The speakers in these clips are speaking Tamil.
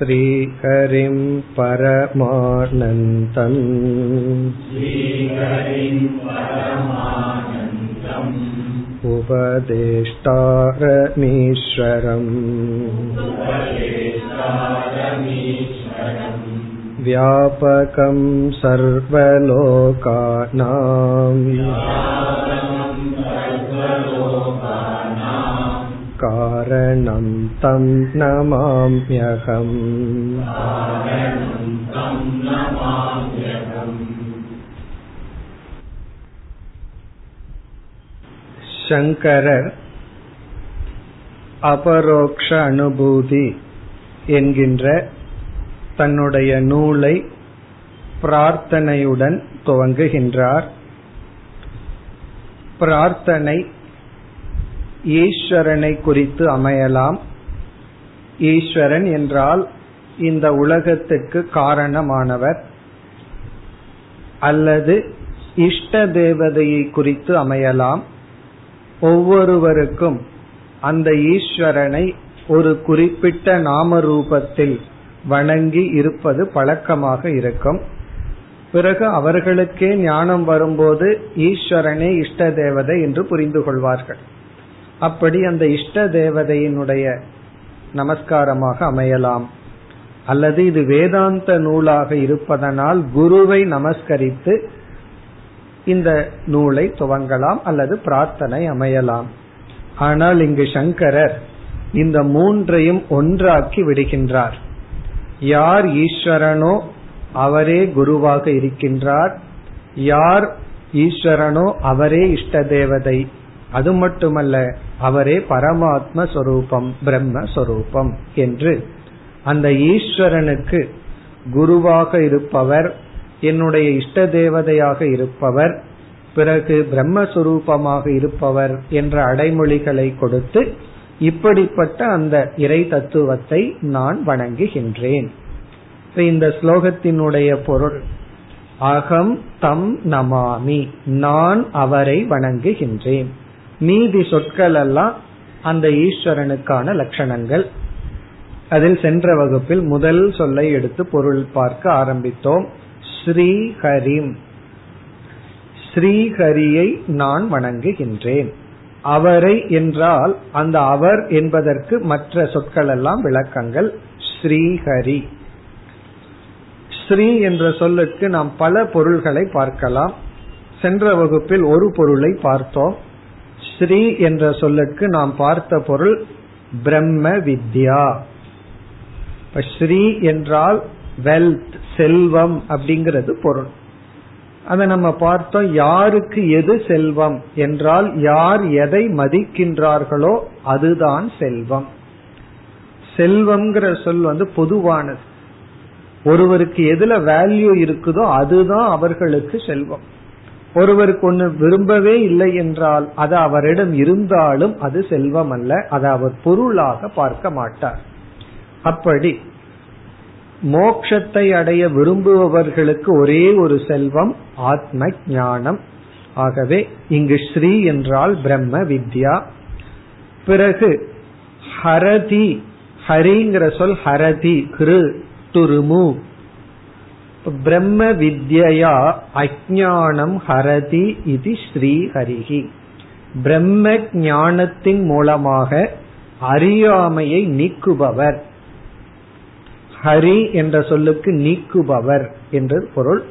श्रीहरिं परमानन्दम् उपदेष्टारमीश्वरम् व्यापकं सर्वलोकानाम् कारणं तं नमाम्यहम् சங்கரர் அபரோக்ஷ அனுபூதி என்கின்ற தன்னுடைய நூலை பிரார்த்தனையுடன் துவங்குகின்றார் பிரார்த்தனை ஈஸ்வரனை குறித்து அமையலாம். ஈஸ்வரன் என்றால் இந்த உலகத்துக்கு காரணமானவர். அல்லது இஷ்ட தேவதையை குறித்து அமையலாம். ஒவ்வொருவருக்கும் அந்த ஈஸ்வரனை ஒரு குறிப்பிட்ட நாம ரூபத்தில் வணங்கி இருப்பது பழக்கமாக இருக்கும். பிறகு அவர்களுக்கே ஞானம் வரும்போது ஈஸ்வரனே இஷ்ட தேவதை என்று புரிந்து கொள்வார்கள். அப்படி அந்த இஷ்ட தேவதையினுடைய நமஸ்காரமாக அமையலாம். அல்லது இது வேதாந்த நூலாக இருப்பதனால் குருவை நமஸ்கரித்து இந்த நூலை துவங்கலாம் அல்லது பிரார்த்தனை அமையலாம். ஆனால் இங்கு சங்கரர் இந்த மூன்றையும் ஒன்றாக்கி விடுகின்றார். யார் ஈஸ்வரனோ அவரே குருவாக இருக்கின்றார். யார் ஈஸ்வரனோ அவரே இஷ்ட தேவதை. அது மட்டுமல்ல அவரே பரமாத்ம சொரூபம் பிரம்மஸ்வரூபம் என்று. அந்த ஈஸ்வரனுக்கு குருவாக இருப்பவர் என்னுடைய இஷ்ட தேவதையாக இருப்பவர் பிறகு பிரம்மஸ்வரூபமாக இருப்பவர் என்ற அடைமொழிகளை கொடுத்து இப்படிப்பட்ட அந்த இறை தத்துவத்தை நான் வணங்குகின்றேன். இந்த ஸ்லோகத்தினுடைய பொருள் அகம் தம் நமாமி நான் அவரை வணங்குகின்றேன். மீதி சொற்கள் எல்லாம் அந்த ஈஸ்வரனுக்கான லட்சணங்கள். அதில் சென்ற வகுப்பில் முதல் சொல்லை எடுத்து பொருள் பார்க்க ஆரம்பித்தோம். ஸ்ரீஹரிம். ஸ்ரீஹரியை நான் வணங்குகின்றேன். அவரை என்றால் அந்த அவர் என்பதற்கு மற்ற சொற்கள் எல்லாம் விளக்கங்கள். ஸ்ரீஹரி. ஸ்ரீ என்ற சொல்லுக்கு நாம் பல பொருள்களை பார்க்கலாம். சென்ற வகுப்பில் ஒரு பொருளை பார்த்தோம். ஸ்ரீ என்ற சொல்லுக்கு நாம் பார்த்த பொருள் பிரம்ம வித்யா. ஸ்ரீ என்றால் வெல்த் செல்வம் அப்படிங்கிறது பொருள். அதை நம்ம பார்த்தோம் யாருக்கு எது செல்வம்? என்றால் யார் எதை மதிக்கின்றார்களோ அதுதான் செல்வம். செல்வம்ங்கிற சொல் வந்து பொதுவானது. ஒருவருக்கு எதுல வேல்யூ இருக்குதோ அதுதான் அவர்களுக்கு செல்வம். ஒருவருக்கு ஒன்று விரும்பவே இல்லை என்றால் அது அவரிடம் இருந்தாலும் அது செல்வம் அல்ல அதை அவர் பொருளாக பார்க்க மாட்டார். அப்படி மோக்ஷத்தை அடைய விரும்புபவர்களுக்கு ஒரே ஒரு செல்வம் ஆத்ம ஞானம். ஆகவே இங்கு ஸ்ரீ என்றால் பிரம்ம வித்யா. பிறகு ஹரதி ஹரிங்கிற சொல் ஹரதி ஹிரு டு ரிமூவ் பிரம்ம வித்யா அஜானம் ஹரதி இது ஸ்ரீ ஹரிகி பிரம்ம ஞானத்தின் மூலமாக அறியாமையை நீக்குபவர்। ஹரி என்ற சொல்லுக்கு நீக்குபவர் என்று பொருள்.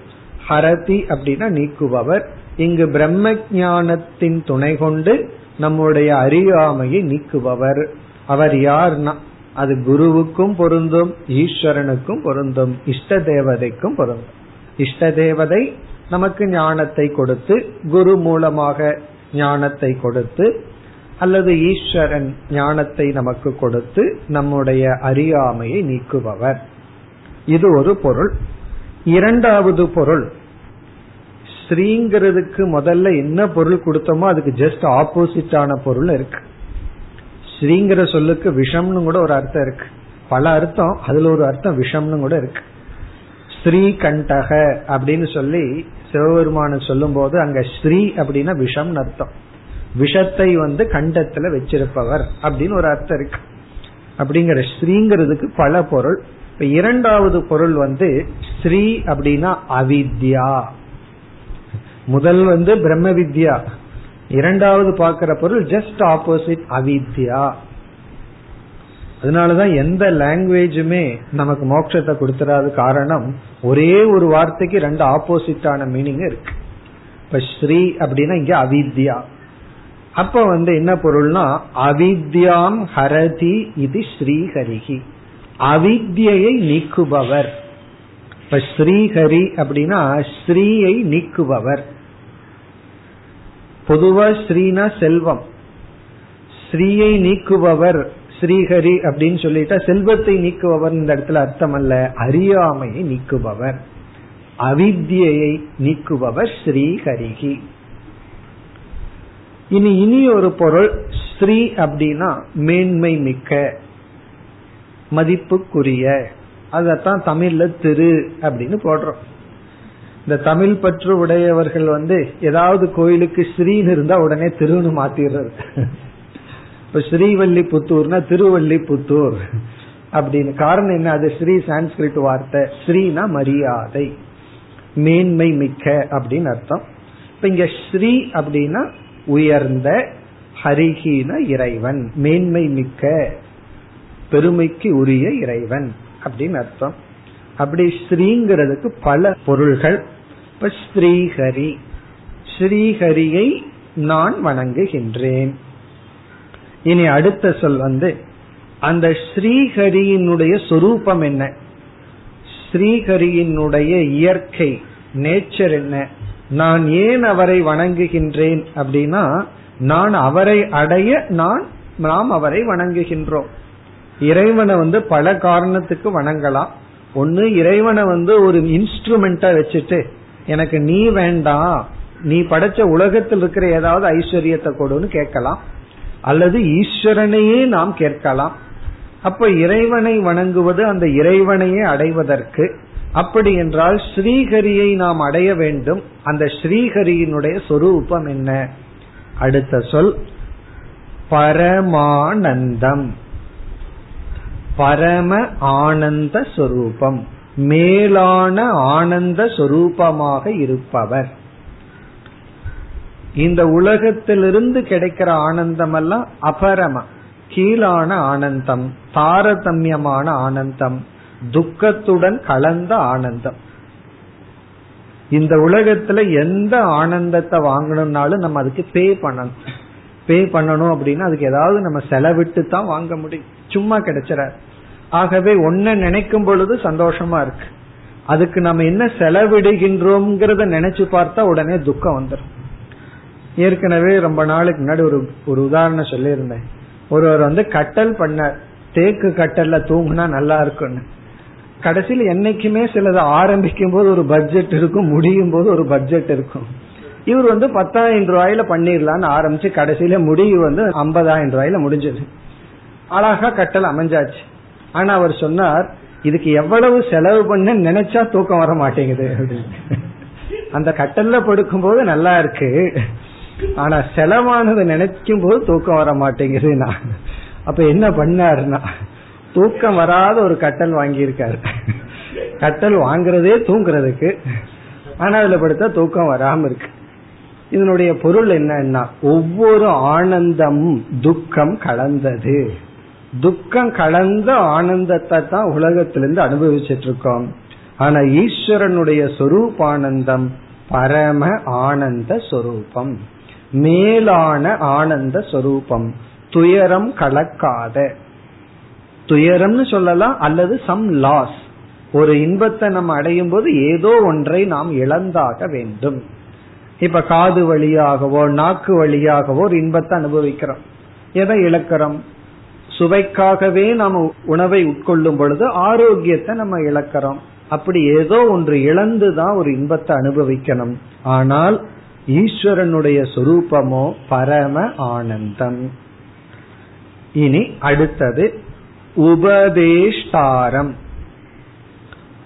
ஹரதி அப்படின்னா நீக்குபவர். இங்கு பிரம்ம ஞானத்தின் துணை கொண்டு நம்முடைய அறியாமையை நீக்குபவர். அவர் யார்னா அது குருவுக்கும் பொருந்தும் ஈஸ்வரனுக்கும் பொருந்தும் இஷ்ட தேவதைக்கும் பொருந்தும். இஷ்ட தேவதை நமக்கு ஞானத்தை கொடுத்து குரு மூலமாக ஞானத்தை கொடுத்து அல்லது ஈஸ்வரன் ஞானத்தை நமக்கு கொடுத்து நம்முடைய அறியாமையை நீக்குபவர். இது ஒரு பொருள். இரண்டாவது பொருள் ஸ்ரீங்கிறதுக்கு முதல்ல என்ன பொருள் கொடுத்தோமோ அதுக்கு ஜஸ்ட் ஆப்போசிட்டான பொருள் இருக்கு. ஸ்ரீங்கிற சொல்லுக்கு விஷம்னு கூட ஒரு அர்த்தம் இருக்கு. பல அர்த்தம் அதுல ஒரு அர்த்தம் விஷம்னு கூட இருக்கு. ஸ்ரீ கண்டக அப்படின்னு சொல்லி சிவபெருமான சொல்லும் போது அங்க ஸ்ரீ அப்படின்னா விஷம்னு அர்த்தம். விஷத்தை வந்து கண்டத்துல வச்சிருப்பவர் அப்படின்னு ஒரு அர்த்தம் இருக்கு. அப்படிங்கிற ஸ்ரீங்கிறதுக்கு பல பொருள். இப்ப இரண்டாவது பொருள் வந்து ஸ்ரீ அப்படின்னா அவித்யா. முதல் வந்து பிரம்ம வித்யா. இரண்டாவது பார்க்கிற பொருள் ஜஸ்ட் ஆப்போசிட் அவித்யா. அதனாலதான் எந்த லாங்குவேஜுமே நமக்கு மோட்சத்தை கொடுத்துறாது. காரணம் ஒரே ஒரு வார்த்தைக்கு ரெண்டு ஆப்போசிட்டான மீனிங் இருக்கு. இப்ப ஸ்ரீ அப்படின்னா இங்க அவித்யா. அப்ப வந்து என்ன பொருள்னா அவித்யாம் ஹரதி இது ஸ்ரீஹரிகி அவித்யை நீக்குபவர். இப்ப ஸ்ரீஹரி அப்படின்னா ஸ்ரீயை நீக்குபவர். பொதுவா ஸ்ரீனா செல்வம். ஸ்ரீயை நீக்குபவர் ஸ்ரீஹரி அப்படின்னு சொல்லிட்டா செல்வத்தை நீக்குபவர் இந்த இடத்துல அர்த்தம் அல்ல. அறியாமையை நீக்குபவர். அவித்யை நீக்குபவர் ஸ்ரீஹரிகி. இனி இனி ஒரு பொருள் ஸ்ரீ அப்படின்னா மேன்மை மிக்க மதிப்புக்குரிய. அதத்தான் தமிழ்ல திரு அப்படின்னு போடுறோம். இந்த தமிழ் பற்று உடையவர்கள் வந்து ஏதாவது கோயிலுக்கு ஸ்ரீன்னு இருந்தா உடனே திருன்னு மாத்திடுறது. இப்ப ஸ்ரீவல்லி புத்தூர்னா திருவள்ளி புத்தூர் அப்படின்னு. காரணம் என்ன? அது ஸ்ரீ சான்ஸ்கிரிட் வார்த்தை. ஸ்ரீனா மரியாதை. மேன்மை மிக்க அப்படின்னு அர்த்தம். இப்ப இங்க ஸ்ரீ அப்படின்னா உயர்ந்த ஹரிஹீன இறைவன். மேன்மை மிக்க பெருமைக்கு உரிய இறைவன் அப்படின்னு அர்த்தம். அப்படி ஸ்ரீங்கிறதுக்கு பல பொருள்கள். இப்ப ஸ்ரீஹரி ஸ்ரீஹரியை நான் வணங்குகின்றேன். இனி அடுத்த சொல் வந்து அந்த ஸ்ரீஹரியினுடைய சொரூபம் என்ன? ஸ்ரீஹரியினுடைய இயற்கை நேச்சர் என்ன? நான் ஏன் அவரை வணங்குகின்றேன் அப்படின்னா நான் அவரை அடைய நான் நாம் அவரை வணங்குகின்றோம். இறைவனை வந்து பல காரணத்துக்கு வணங்கலாம். ஒன்னு இறைவனை வந்து ஒரு இன்ஸ்ட்ருமெண்டா வச்சுட்டு எனக்கு நீ வேண்டாம் நீ படைச்ச உலகத்தில் இருக்கிற ஏதாவது ஐஸ்வர்யத்தை கொடுன்னு கேட்கலாம். அல்லது ஈஸ்வரனையே நாம் கேட்கலாம். அப்ப இறைவனை வணங்குவது அந்த இறைவனையே அடைவதற்கு. அப்படி என்றால் ஸ்ரீஹரியை நாம் அடைய வேண்டும். அந்த ஸ்ரீஹரியினுடைய சொரூபம் என்ன? அடுத்த சொல் பரமானந்தம். பரம ஆனந்த சொரூபம். மேலான ஆனந்த சொரூபமாக இருப்பவர். இந்த உலகத்திலிருந்து கிடைக்கிற ஆனந்தம் எல்லாம் அபரம கீழான ஆனந்தம் தாரதமியமான ஆனந்தம் துக்கத்துடன் கலந்த ஆனந்தம். இந்த உலகத்துல எந்த ஆனந்தத்தை வாங்கணும்னாலும் நம்ம அதுக்கு பே பண்ணணும். பே பண்ணணும் அப்படின்னா அதுக்கு ஏதாவது நம்ம செலவிட்டு தான் வாங்க முடியும். சும்மா கிடைச்சிட ஆகவே ஒன்ன நினைக்கும் பொழுது சந்தோஷமா இருக்கு. அதுக்கு நம்ம என்ன செலவிடுகின்றோம்ங்கிறத நினைச்சு பார்த்தா உடனே துக்கம் வந்துடும் ஏற்கனவே ரொம்ப நாளுக்கு முன்னாடி ஒரு ஒரு உதாரணம் சொல்லியிருந்தேன். ஒருவர் வந்து கட்டல் பண்ண தேக்கு கட்டல்ல தூங்குனா நல்லா இருக்கும்னு. கடைசியில் என்னைக்குமே சிலது ஆரம்பிக்கும் போது ஒரு பட்ஜெட் இருக்கும் முடியும் போது ஒரு பட்ஜெட் இருக்கும். இவர் வந்து பத்தாயிரம் ரூபாயில பண்ணிடலான்னு ஆரம்பிச்சு கடைசியில முடிவு வந்து ஐம்பதாயிரம் ரூபாயில முடிஞ்சது. அழகா கட்டல் அமைஞ்சாச்சு. ஆனா அவர் சொன்னார் இதுக்கு எவ்வளவு செலவு பண்ண நினைச்சா தூக்கம் வர மாட்டேங்குது. அந்த கட்டல்ல படுக்கும் போது நல்லா இருக்கு. ஆனா செலவானதை நினைக்கும் போது தூக்கம் வர மாட்டேங்குது. நான் அப்ப என்ன பண்ணாருன்னா தூக்கம் வராத ஒரு கட்டல் வாங்கியிருக்காரு. கட்டல் வாங்குறதே தூங்குறதுக்கு ஆனா அதுல படுத்தா தூக்கம் வராம இருக்கு. இதனுடைய பொருள் என்னன்னா ஒவ்வொரு ஆனந்தம் துக்கம் கலந்தது. துக்கம் கலந்த ஆனந்தத்தை தான் உலகத்திலிருந்து அனுபவிச்சுட்டு இருக்கோம் ஆனா ஈஸ்வரனுடைய சொரூபானந்தம் பரம ஆனந்த சொரூபம். மேலான ஆனந்த சொரூபம். துயரம் கலக்காத. துயரம்னு சொல்லலாம் அல்லது சம் லாஸ் ஒரு இன்பத்தை நம்ம அடையும் போது ஏதோ ஒன்றை நாம் இழந்தாக வேண்டும். இப்ப காது வழியாகவோ நாக்கு வழியாகவோ ஒரு இன்பத்தை அனுபவிக்கிறோம். எதை இழக்கிறோம்? சுவைக்காகவே நாம உணவை உட்கொள்ளும் பொழுது ஆரோக்கியத்தை நம்ம இழக்கிறோம். அப்படி ஏதோ ஒன்று இழந்துதான் ஒரு இன்பத்தை அனுபவிக்கணும். ஆனால் ஈஸ்வரனுடைய சொரூபமோ பரம ஆனந்தம். இனி அடுத்தது உபதேஷ்டாரம்.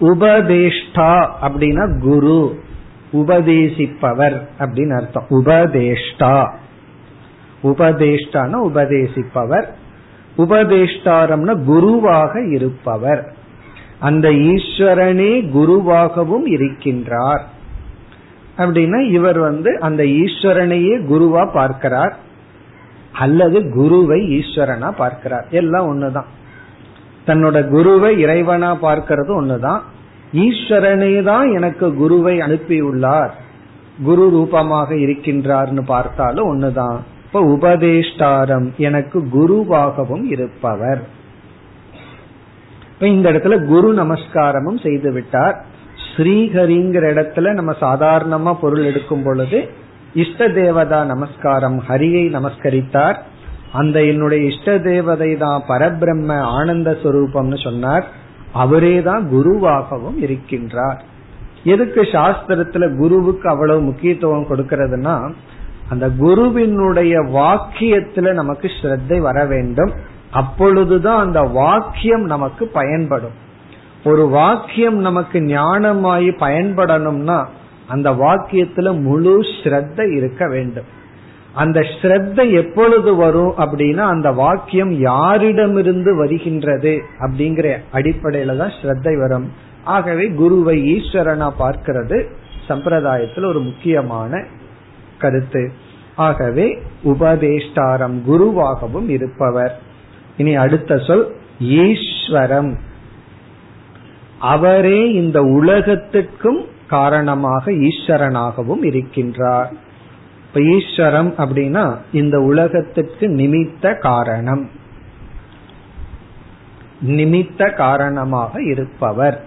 உபதேஷ்டா அப்படின்னா குரு உபதேசிப்பவர் அப்படின்னு அர்த்தம். உபதேஷ்டா. உபதேஷ்டான உபதேசிப்பவர். உபதேஷ்டாரம்னா குருவாக இருப்பவர். அந்த ஈஸ்வரனே குருவாகவும் இருக்கின்றார். அப்படின்னா இவர் வந்து அந்த ஈஸ்வரனையே குருவா பார்க்கிறார். அல்லது குருவை ஈஸ்வரனா பார்க்கிறார். எல்லாம் ஒண்ணுதான். தன்னோட குருவை இறைவனா பார்க்கிறது ஒண்ணுதான். ஈஸ்வரனே தான் எனக்கு குருவை அனுப்பியுள்ளார். குரு ரூபமாக இருக்கின்றார்னு பார்த்தாலும் ஒண்ணுதான். இப்ப உபதேஷ்டாரம். எனக்கு குருவாகவும் இருப்பவர். இப்ப இந்த இடத்துல குரு நமஸ்காரமும் செய்து விட்டார். ஸ்ரீஹரிங்கிற இடத்துல நம்ம சாதாரணமா பொருள் எடுக்கும் பொழுது இஷ்ட தேவதா நமஸ்காரம் ஹரியை நமஸ்கரித்தார். அந்த என்னுடைய இஷ்ட தேவதை தான் பரபிரம்ம ஆனந்த சுரூபம்னு சொன்னார். அவரே தான் குருவாகவும் இருக்கின்றார். எதுக்கு சாஸ்திரத்துல குருவுக்கு அவ்வளவு முக்கியத்துவம் கொடுக்கறதுன்னா அந்த குருவினுடைய வாக்கியத்துல நமக்கு ஸ்ரத்தை வர வேண்டும். அப்பொழுதுதான் அந்த வாக்கியம் நமக்கு பயன்படும். ஒரு வாக்கியம் நமக்கு ஞானமாயி பயன்படணும்னா அந்த வாக்கியத்துல முழு ஸ்ரத்த இருக்க வேண்டும். அந்த ஸ்ரத்த எப்பொழுது வரும் அப்படின்னா அந்த வாக்கியம் யாரிடமிருந்து வருகின்றது அப்படிங்கிற அடிப்படையில தான் ஸ்ரத்தை வரும். ஆகவே குருவை ஈஸ்வரனா பார்க்கிறது சம்பிரதாயத்தில் ஒரு முக்கியமான கருத்து. ஆகவே உபதேஷ்டாரம் குருவாகவும் இருப்பவர். இனி அடுத்த சொல் ஈஸ்வரம். அவரே இந்த உலகத்துக்கும் காரணமாக ஈஸ்வரனாகவும் இருக்கின்றார். இப்ப ஈஸ்வரம் அப்படின்னா இந்த உலகத்துக்கு நிமித்த காரணம். நிமித்த காரணமாக இருப்பவர்.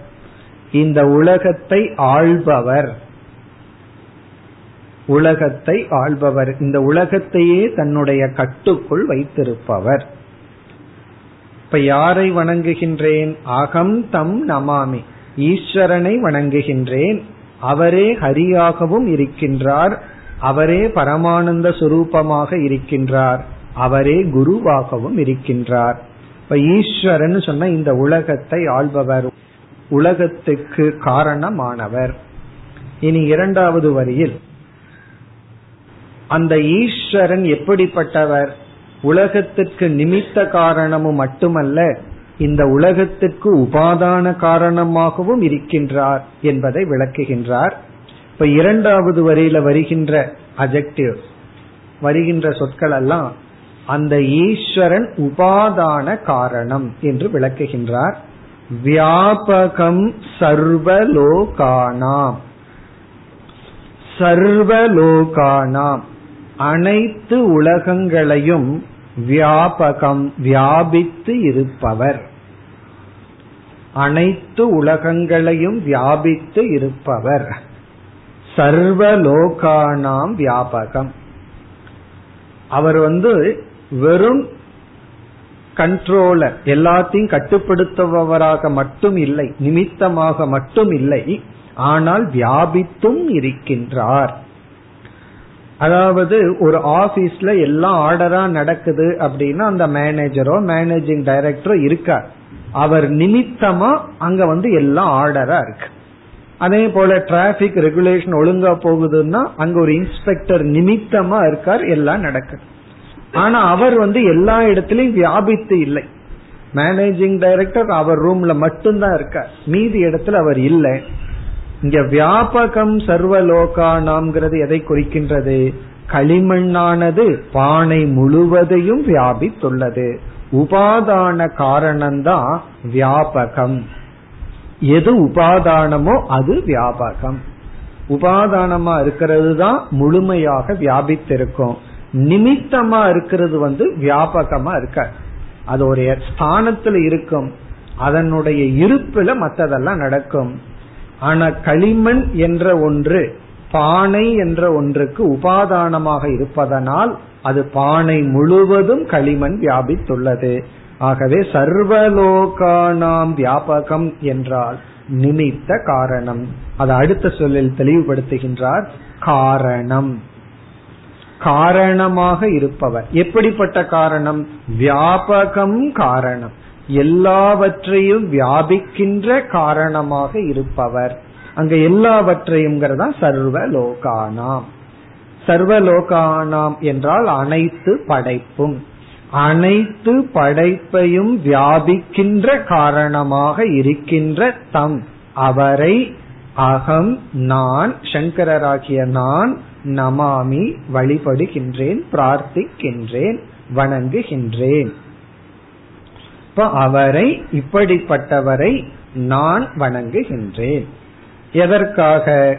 இந்த உலகத்தை ஆள்பவர். உலகத்தை ஆள்பவர். இந்த உலகத்தையே தன்னுடைய கட்டுக்குள் வைத்திருப்பவர். இப்ப யாரை வணங்குகின்றேன்? அகம் தம் நமாமி. ஈஸ்வரனை வணங்குகின்றேன். அவரே ஹரியாகவும் இருக்கின்றார். அவரே பரமானந்த சுரூபமாக இருக்கின்றார். அவரே குருவாகவும் இருக்கின்றார். இப்ப ஈஸ்வரன் சொன்ன இந்த உலகத்தை ஆள்பவர். உலகத்துக்கு காரணமானவர். இனி இரண்டாவது வரியில் அந்த ஈஸ்வரன் எப்படிப்பட்டவர்? உலகத்திற்கு நிமித்த காரணமும் மட்டுமல்ல இந்த உலகத்திற்கு உபாதான காரணமாகவும் இருக்கின்றார் என்பதை விளக்குகின்றார். இப்ப இரண்டாவது வரியில வருகின்ற அஜெக்டிவ் வருகின்ற சொற்கள் எல்லாம் அந்த ஈஸ்வரன் உபாதான காரணம் என்று விளக்குகின்றார். வியாபகம் சர்வலோகானாம். சர்வலோகானாம். அனைத்து உலகங்களையும் வியாபகம் வியாபித்து இருப்பவர். அனைத்து உலகங்களையும் வியாபித்து இருப்பவர். சர்வலோகானாம் வியாபகம். அவர் வந்து வெறும் கண்ட்ரோலர் எல்லாத்தையும் கட்டுப்படுத்துபவராக மட்டும் இல்லை நிமித்தமாக மட்டும் இல்லை ஆனால் வியாபித்தும் இருக்கின்றார். அதாவது ஒரு ஆபீஸ்ல எல்லாம் ஆர்டரா நடக்குது அப்படின்னா அந்த மேனேஜரோ மேனேஜிங் டைரக்டரோ இருக்கார். அவர் நிமித்தமா அங்க வந்து எல்லாம் ஆர்டரா இருக்கு. அதே போல டிராபிக் ரெகுலேஷன் ஒழுங்கா போகுதுன்னா அங்க ஒரு இன்ஸ்பெக்டர் நிமித்தமா இருக்கார் எல்லாம் நடக்குது. ஆனா அவர் வந்து எல்லா இடத்திலையும் வியாபித்து இல்லை. மேனேஜிங் டைரக்டர் அவர் ரூம்ல மட்டும்தான் இருக்கார். மீதி இடத்துல அவர் இல்லை. இங்க வியாபகம் சர்வலோகானாம்ங்கிறது எதை குறிக்கின்றது? களிமண்ணானது பானை முழுவதையும் வியாபித்துள்ளது. உபாதான காரணம்தான் வியாபகம். எது உபாதானமோ அது வியாபகம். உபாதானமா இருக்கிறது தான் முழுமையாக வியாபித்திருக்கும். நிமித்தமா இருக்கிறது வந்து வியாபகமா இருக்க. அது ஒரு ஸ்தானத்துல இருக்கும். அதனுடைய இருப்புல மற்றதெல்லாம் நடக்கும். ஆனா களிமண் என்ற ஒன்று பானை என்ற ஒன்றுக்கு உபாதானமாக இருப்பதனால் அது பானை முழுவதும் களிமண் வியாபித்துள்ளது. ஆகவே சர்வலோகானாம் வியாபகம் என்றால் நிமித்த காரணம். அது அடுத்த சொல்லில் தெளிவுபடுத்துகின்றார் காரணம். காரணமாக இருப்பவர். எப்படிப்பட்ட காரணம்? வியாபகம் காரணம். எல்லாவற்றையும் வியாபிக்கின்ற காரணமாக இருப்பவர். அங்க எல்லாவற்றையும் சர்வ லோகானாம் சர்வ லோகானாம் என்றால் அனைத்து படைப்பும். அனைத்து படைப்பையும் வியாபிக்கின்ற காரணமாக இருக்கின்ற தம். அவரை அகம் நான் சங்கரராகிய நான் நமாமி வழிபடுகின்றேன் பிரார்த்திக்கின்றேன் வணங்குகின்றேன். அப்ப அவரை இப்படிப்பட்டவரை நான் வணங்குகின்றேன். எதற்காக?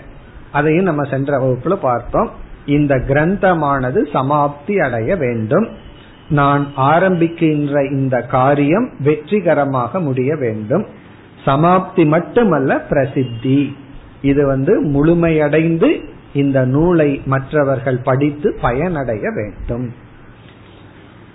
அதையும் நம்ம சென்ற வகுப்புல பார்த்தோம். இந்த கிரந்தமானது சமாப்தி அடைய வேண்டும். நான் ஆரம்பிக்கின்ற இந்த காரியம் வெற்றிகரமாக முடிய வேண்டும். சமாப்தி மட்டுமல்ல பிரசித்தி. இது வந்து முழுமையடைந்து இந்த நூலை மற்றவர்கள் படித்து பயனடைய வேண்டும்.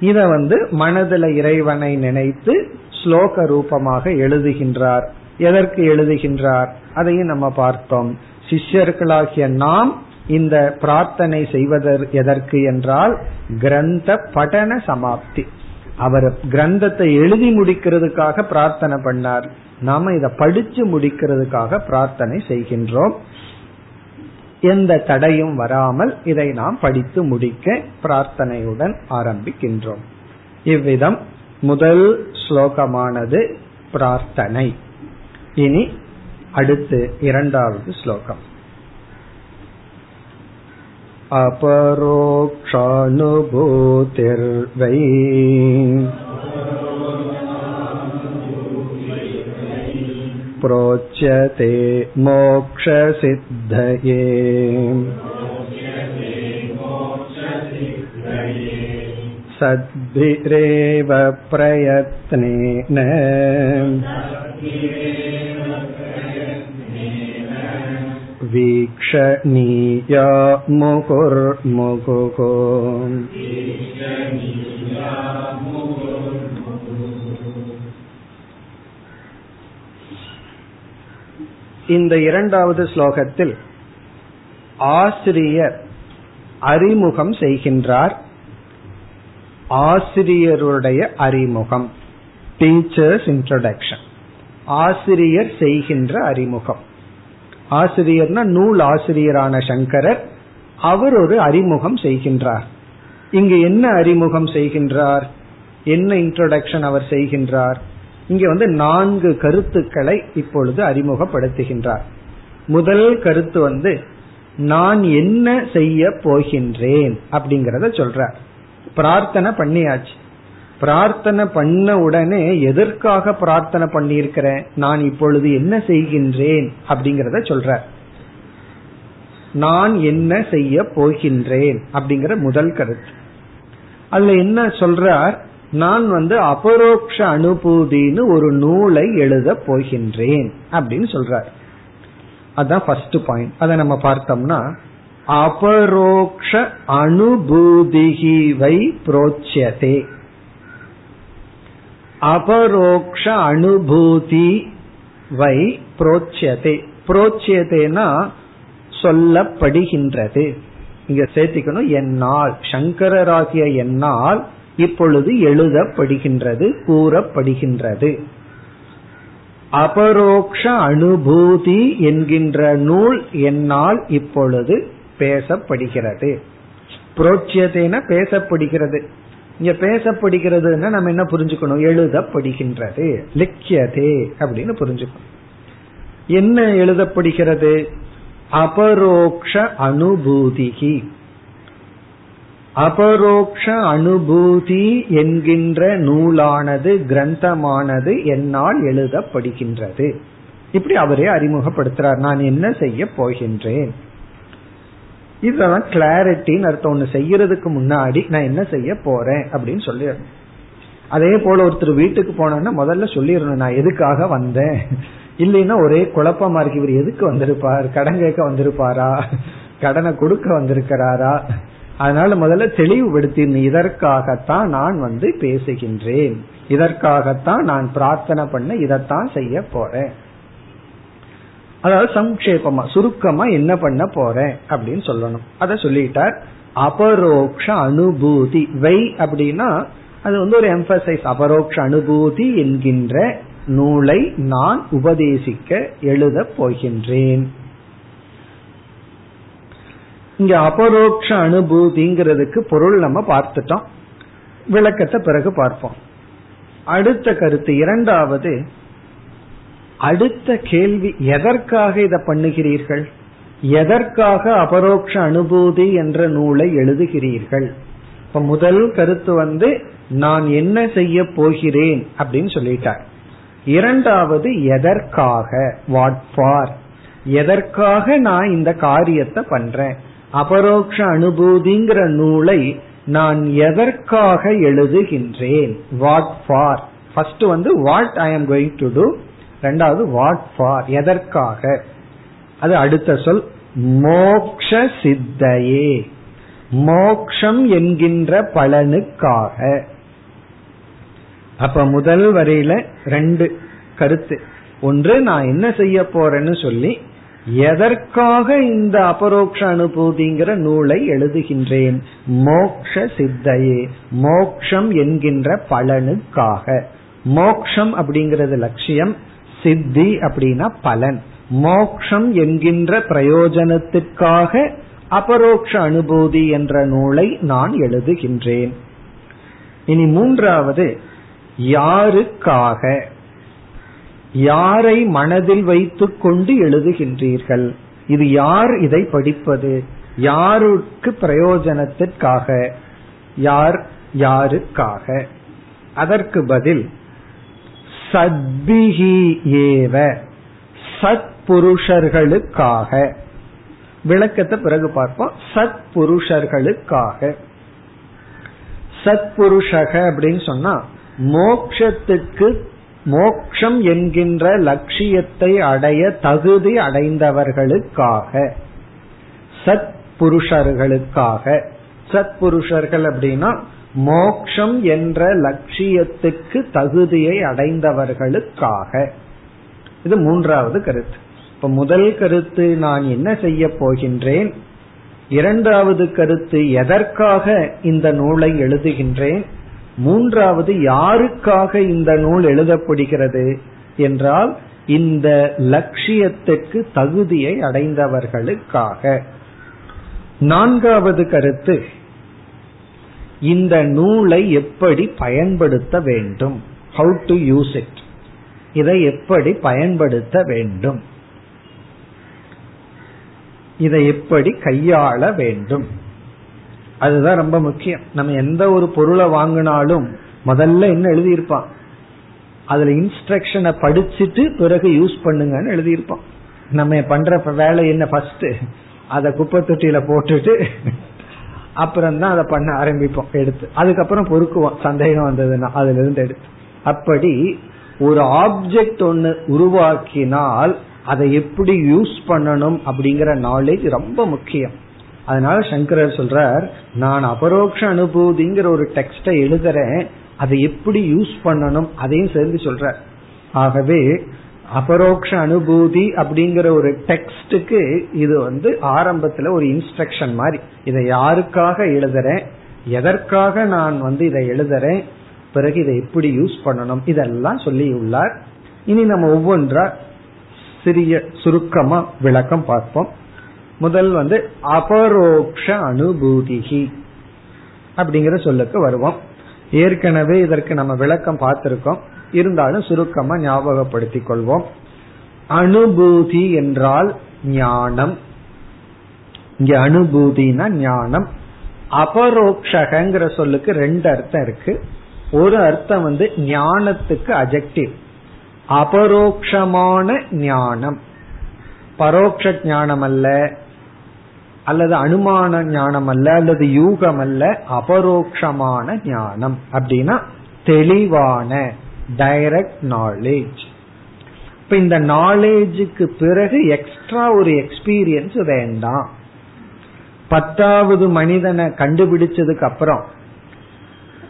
இத வந்து மனதில் இறைவனை நினைத்து ஸ்லோக ரூபமாக எழுதுகின்றார். எதற்கு எழுதுகின்றார்? அதையும் நம்ம பார்த்தோம். சிஷ்யர்களாகிய நாம் இந்த பிரார்த்தனை செய்வதற்கு எதற்கு என்றால் கிரந்த படன சமாப்தி. அவர் கிரந்தத்தை எழுதி முடிக்கிறதுக்காக பிரார்த்தனை பண்ணார். நாம இதை படிச்சு முடிக்கிறதுக்காக பிரார்த்தனை செய்கின்றோம். எந்த தடையும் வராமல் இதை நாம் படித்து முடிக்க பிரார்த்தனையுடன் ஆரம்பிக்கின்றோம் இவ்விதம் முதல் ஸ்லோகமானது பிரார்த்தனை இனி அடுத்து இரண்டாவது ஸ்லோகம் अपरोक्षानुभूतिर्वै प्रोच्यते मोक्षसिद्धये सद्भिरेव प्रयत्नेन वीक्षणीया मुहुर्मुहुः இந்த இரண்டாவது ஸ்லோகத்தில் ஆசிரியர் அறிமுகம் செய்கின்றார். ஆசிரியருடைய அறிமுகம். டீச்சர்ஸ் இன்ட்ரடக்ஷன் ஆசிரியர் செய்கின்ற அறிமுகம். ஆசிரியர்னா நூல் ஆசிரியரான சங்கரர் அவர் ஒரு அறிமுகம் செய்கின்றார். இங்கு என்ன அறிமுகம் செய்கின்றார்? என்ன இன்ட்ரோடக்ஷன் அவர் செய்கின்றார்? இங்க வந்து நான்கு கருத்துக்களை இப்பொழுது அறிமுகப்படுத்துகின்றார். முதல் கருத்து வந்து நான் என்ன செய்ய போகின்றேன் அப்படிங்கறத சொல்றார். பிரார்த்தனை பண்ணியாச்சு. பிரார்த்தனை பண்ண உடனே எதற்காக பிரார்த்தனை பண்ணியிருக்கிறேன் நான் இப்பொழுது என்ன செய்கின்றேன் அப்படிங்கறத சொல்ற நான் என்ன செய்ய போகின்றேன் அப்படிங்கிற முதல் கருத்து. அதுல என்ன சொல்றார்? நான் வந்து அபரோக்ஷ அனுபூதின்னு ஒரு நூலை எழுத போகின்றேன் அப்படின்னு சொல்றார். அதான் ஃபர்ஸ்ட் பாயிண்ட் அதை நம்ம பார்த்தோம்னா அபரோக்ஷ அனுபூதிகி வை புரோச்சியதே. அபரோக்ஷ அனுபூதி வை புரோச்சியதே. புரோச்சியதேனா சொல்லப்படுகின்றது. இங்க சேர்த்திக்கணும் என்னால் சங்கரராகிய என்னால் இப்பொழுது எழுதப்படுகின்றது கூறப்படுகின்றது. அபரோக்ஷ அனுபூதி என்கின்ற நூல் என்னால் இப்பொழுது பேசப்படுகிறது. புரோச்சியதேன பேசப்படுகிறது. இங்க பேசப்படுகிறதுன்னா நம்ம என்ன புரிஞ்சுக்கணும்? எழுதப்படுகின்றது. லிக்கியதே அப்படின்னு புரிஞ்சுக்கணும். என்ன எழுதப்படுகிறது? அபரோக்ஷ அனுபூதிகி. அபரோக்ஷ அனுபூதி என்கின்ற நூலானது கிரந்தமானது என்னால் எழுதப்படுகின்றது. இப்படி அவரே அறிமுகப்படுத்துறார். நான் என்ன செய்ய போகின்றேன்? இதுதான் கிளாரிட்டின்னு அர்த்தம். ஒண்ணு செய்யறதுக்கு முன்னாடி நான் என்ன செய்ய போறேன் அப்படின்னு சொல்லி அதே போல ஒருத்தர் வீட்டுக்கு போனோம்னா முதல்ல சொல்லிடணும். நான் எதுக்காக வந்தேன்? இல்லைன்னா ஒரே குழப்பமா இருக்கு. இவர் எதுக்கு வந்திருப்பார்? கடன் கேட்க வந்திருப்பாரா? கடனை கொடுக்க வந்திருக்கிறாரா? அதனால முதல்ல தெளிவுபடுத்தி இதற்காகத்தான் நான் வந்து பேசுகின்றேன். இதற்காகத்தான் நான் பிரார்த்தனை பண்ண இதைத்தான் செய்ய போறேன். அதாவது சங்கேபமா சுருக்கமா என்ன பண்ண போறேன் அப்படின்னு சொல்லணும். அத சொல்லிட்டார். அபரோக்ஷ அனுபூதி. வை அப்படின்னா அது வந்து ஒரு எம்பசைஸ் அபரோக்ஷ அனுபூதி என்கின்ற நூலை நான் உபதேசிக்க எழுத போகின்றேன். இங்க அபரோக்ஷ அனுபூதிங்கிறதுக்கு பொருள் நம்ம பார்த்துட்டோம். விளக்கத்தை பிறகு பார்ப்போம். அடுத்த கருத்து இரண்டாவது அடுத்த கேள்வி எதற்காக இதை பண்ணுகிறீர்கள்? எதற்காக அபரோக்ஷ அனுபூதி என்ற நூலை எழுதுகிறீர்கள்? இப்ப முதல் கருத்து வந்து நான் என்ன செய்ய போகிறேன் அப்படின்னு சொல்லிட்டார். இரண்டாவது எதற்காக? வாட் ஃபார் எதற்காக நான் இந்த காரியத்தை பண்றேன்? அபரோக்ஷ அனுபூதிங்கிற நூலை நான் எதற்காக எழுதுகின்றேன்? வாட் ஃபார் ஃபர்ஸ்ட் வந்து what I am going to do ரெண்டாவது வாட் ஃபார் எதற்காக? அது அடுத்த சொல். மோக்ஷ சித்தையே. மோக்ஷம் என்கின்ற பலனுக்காக. அப்ப முதல் வரையில ரெண்டு கருத்து. ஒன்று நான் என்ன செய்ய போறேன்னு சொல்லி எதற்காக இந்த அபரோக்ஷ அனுபூதிங்கிற நூலை எழுதுகின்றேன்? மோக்ஷ சித்தையே. மோக்ஷம் என்கின்ற பலனுக்காக. மோக்ஷம் அப்படிங்கிறது லட்சியம் சித்தி அப்படின்னா பலன். மோக்ஷம் என்கின்ற பிரயோஜனத்துக்காக அபரோக்ஷ அனுபூதி என்ற நூலை நான் எழுதுகின்றேன். இனி மூன்றாவது யாருக்காக? யாரை மனதில் வைத்துக் கொண்டு எழுதுகின்றீர்கள்? இது யார் இதை படிப்பது? யாருக்கு பிரயோஜனத்திற்காக? யார் யாருக்காக? அதற்கு பதில் சத்பிகி ஏவ சத் புருஷர்களுக்காக விளக்கத்தை பிறகு பார்ப்போம். சத் புருஷர்களுக்காக சத் புருஷக அப்படின்னு சொன்னா மோக்ஷத்துக்கு மோக்ஷம் என்கின்ற லட்சியத்தை அடைய தகுதி அடைந்தவர்களுக்காக சத் புருஷர்களுக்காக. சத் புருஷர்கள் அப்படின்னா மோக்ஷம் என்ற லட்சியத்துக்கு தகுதியை அடைந்தவர்களுக்காக. இது மூன்றாவது கருத்து. இப்ப முதல் கருத்து நான் என்ன செய்ய போகின்றேன்? இரண்டாவது கருத்து எதற்காக இந்த நூலை எழுதுகின்றேன்? மூன்றாவது யாருக்காக இந்த நூல் எழுதப்படுகிறது என்றால் இந்த லட்சியத்துக்கு தகுதியை அடைந்தவர்களுக்காக. நான்காவது கருத்து இந்த நூலை எப்படி பயன்படுத்த வேண்டும்? ஹவு டு யூஸ் இட் இதை எப்படி பயன்படுத்த வேண்டும்? இதை எப்படி கையாள வேண்டும்? அதுதான் ரொம்ப முக்கியம். நம்ம எந்த ஒரு பொருளை வாங்கினாலும் முதல்ல என்ன எழுதியிருப்பான்? அதுல இன்ஸ்ட்ரக்ஷனை படிச்சுட்டு பிறகு யூஸ் பண்ணுங்கன்னு எழுதியிருப்பான். நம்ம பண்ற வேலை என்ன ஃபர்ஸ்ட் அதை குப்பை தொட்டியில போட்டுட்டு அப்புறம் தான் அதை பண்ண ஆரம்பிப்போம் எடுத்து. அதுக்கப்புறம் பொறுக்குவோம். சந்தேகம் வந்ததுன்னா அதுல இருந்து எடுத்து. அப்படி ஒரு ஆப்ஜெக்ட் ஒன்னு உருவாக்கினால் அதை எப்படி யூஸ் பண்ணணும் அப்படிங்கிற நாலேஜ் ரொம்ப முக்கியம். அதனால சங்கரர் சொல்றார் நான் அபரோக்ஷ அனுபூதிங்கிற ஒரு டெக்ஸ்டை எழுதுறேன். அதை எப்படி யூஸ் பண்ணணும்? அதையும் சேர்ந்து சொல்ற ஆகவே அபரோக்ஷ அனுபூதி அப்படிங்கிற ஒரு டெக்ஸ்டுக்கு இது வந்து ஆரம்பத்துல ஒரு இன்ஸ்ட்ரக்ஷன் மாதிரி. இதை யாருக்காக எழுதுறேன்? எதற்காக நான் வந்து இதை எழுதுறேன்? பிறகு இதை எப்படி யூஸ் பண்ணணும்? இதெல்லாம் சொல்லி உள்ளார். இனி நம்ம ஒவ்வொன்றா சிறிய சுருக்கமா விளக்கம் பார்ப்போம். முதல் வந்து அபரோக்ஷ அனுபூதிகி அப்படிங்கிற சொல்லுக்கு வருவோம். ஏற்கனவே இதற்கு நம்ம விளக்கம் பார்த்திருக்கோம். இருந்தாலும் சுருக்கமா ஞாபகப்படுத்திக் கொள்வோம். அனுபூதி என்றால் ஞானம். இங்க அனுபூதினா ஞானம். அபரோக்ஷகங்கிற சொல்லுக்கு ரெண்டு அர்த்தம் இருக்கு. ஒரு அர்த்தம் வந்து ஞானத்துக்கு அஜெக்டிவ் அபரோக்ஷமான ஞானம். பரோக்ஷ ஞானம் அல்ல அல்லது அனுமான ஞானம் அல்ல அல்லது யூகம் அல்ல அபரோக்ஷமான ஞானம். அப்படின்னா தெளிவான டைரக்ட் நாலேஜ் இப்ப இந்த நாலேஜுக்கு பிறகு எக்ஸ்ட்ரா ஒரு எக்ஸ்பீரியன்ஸ் வேண்டாம். பத்தாவது மனிதனை கண்டுபிடிச்சதுக்கு அப்புறம்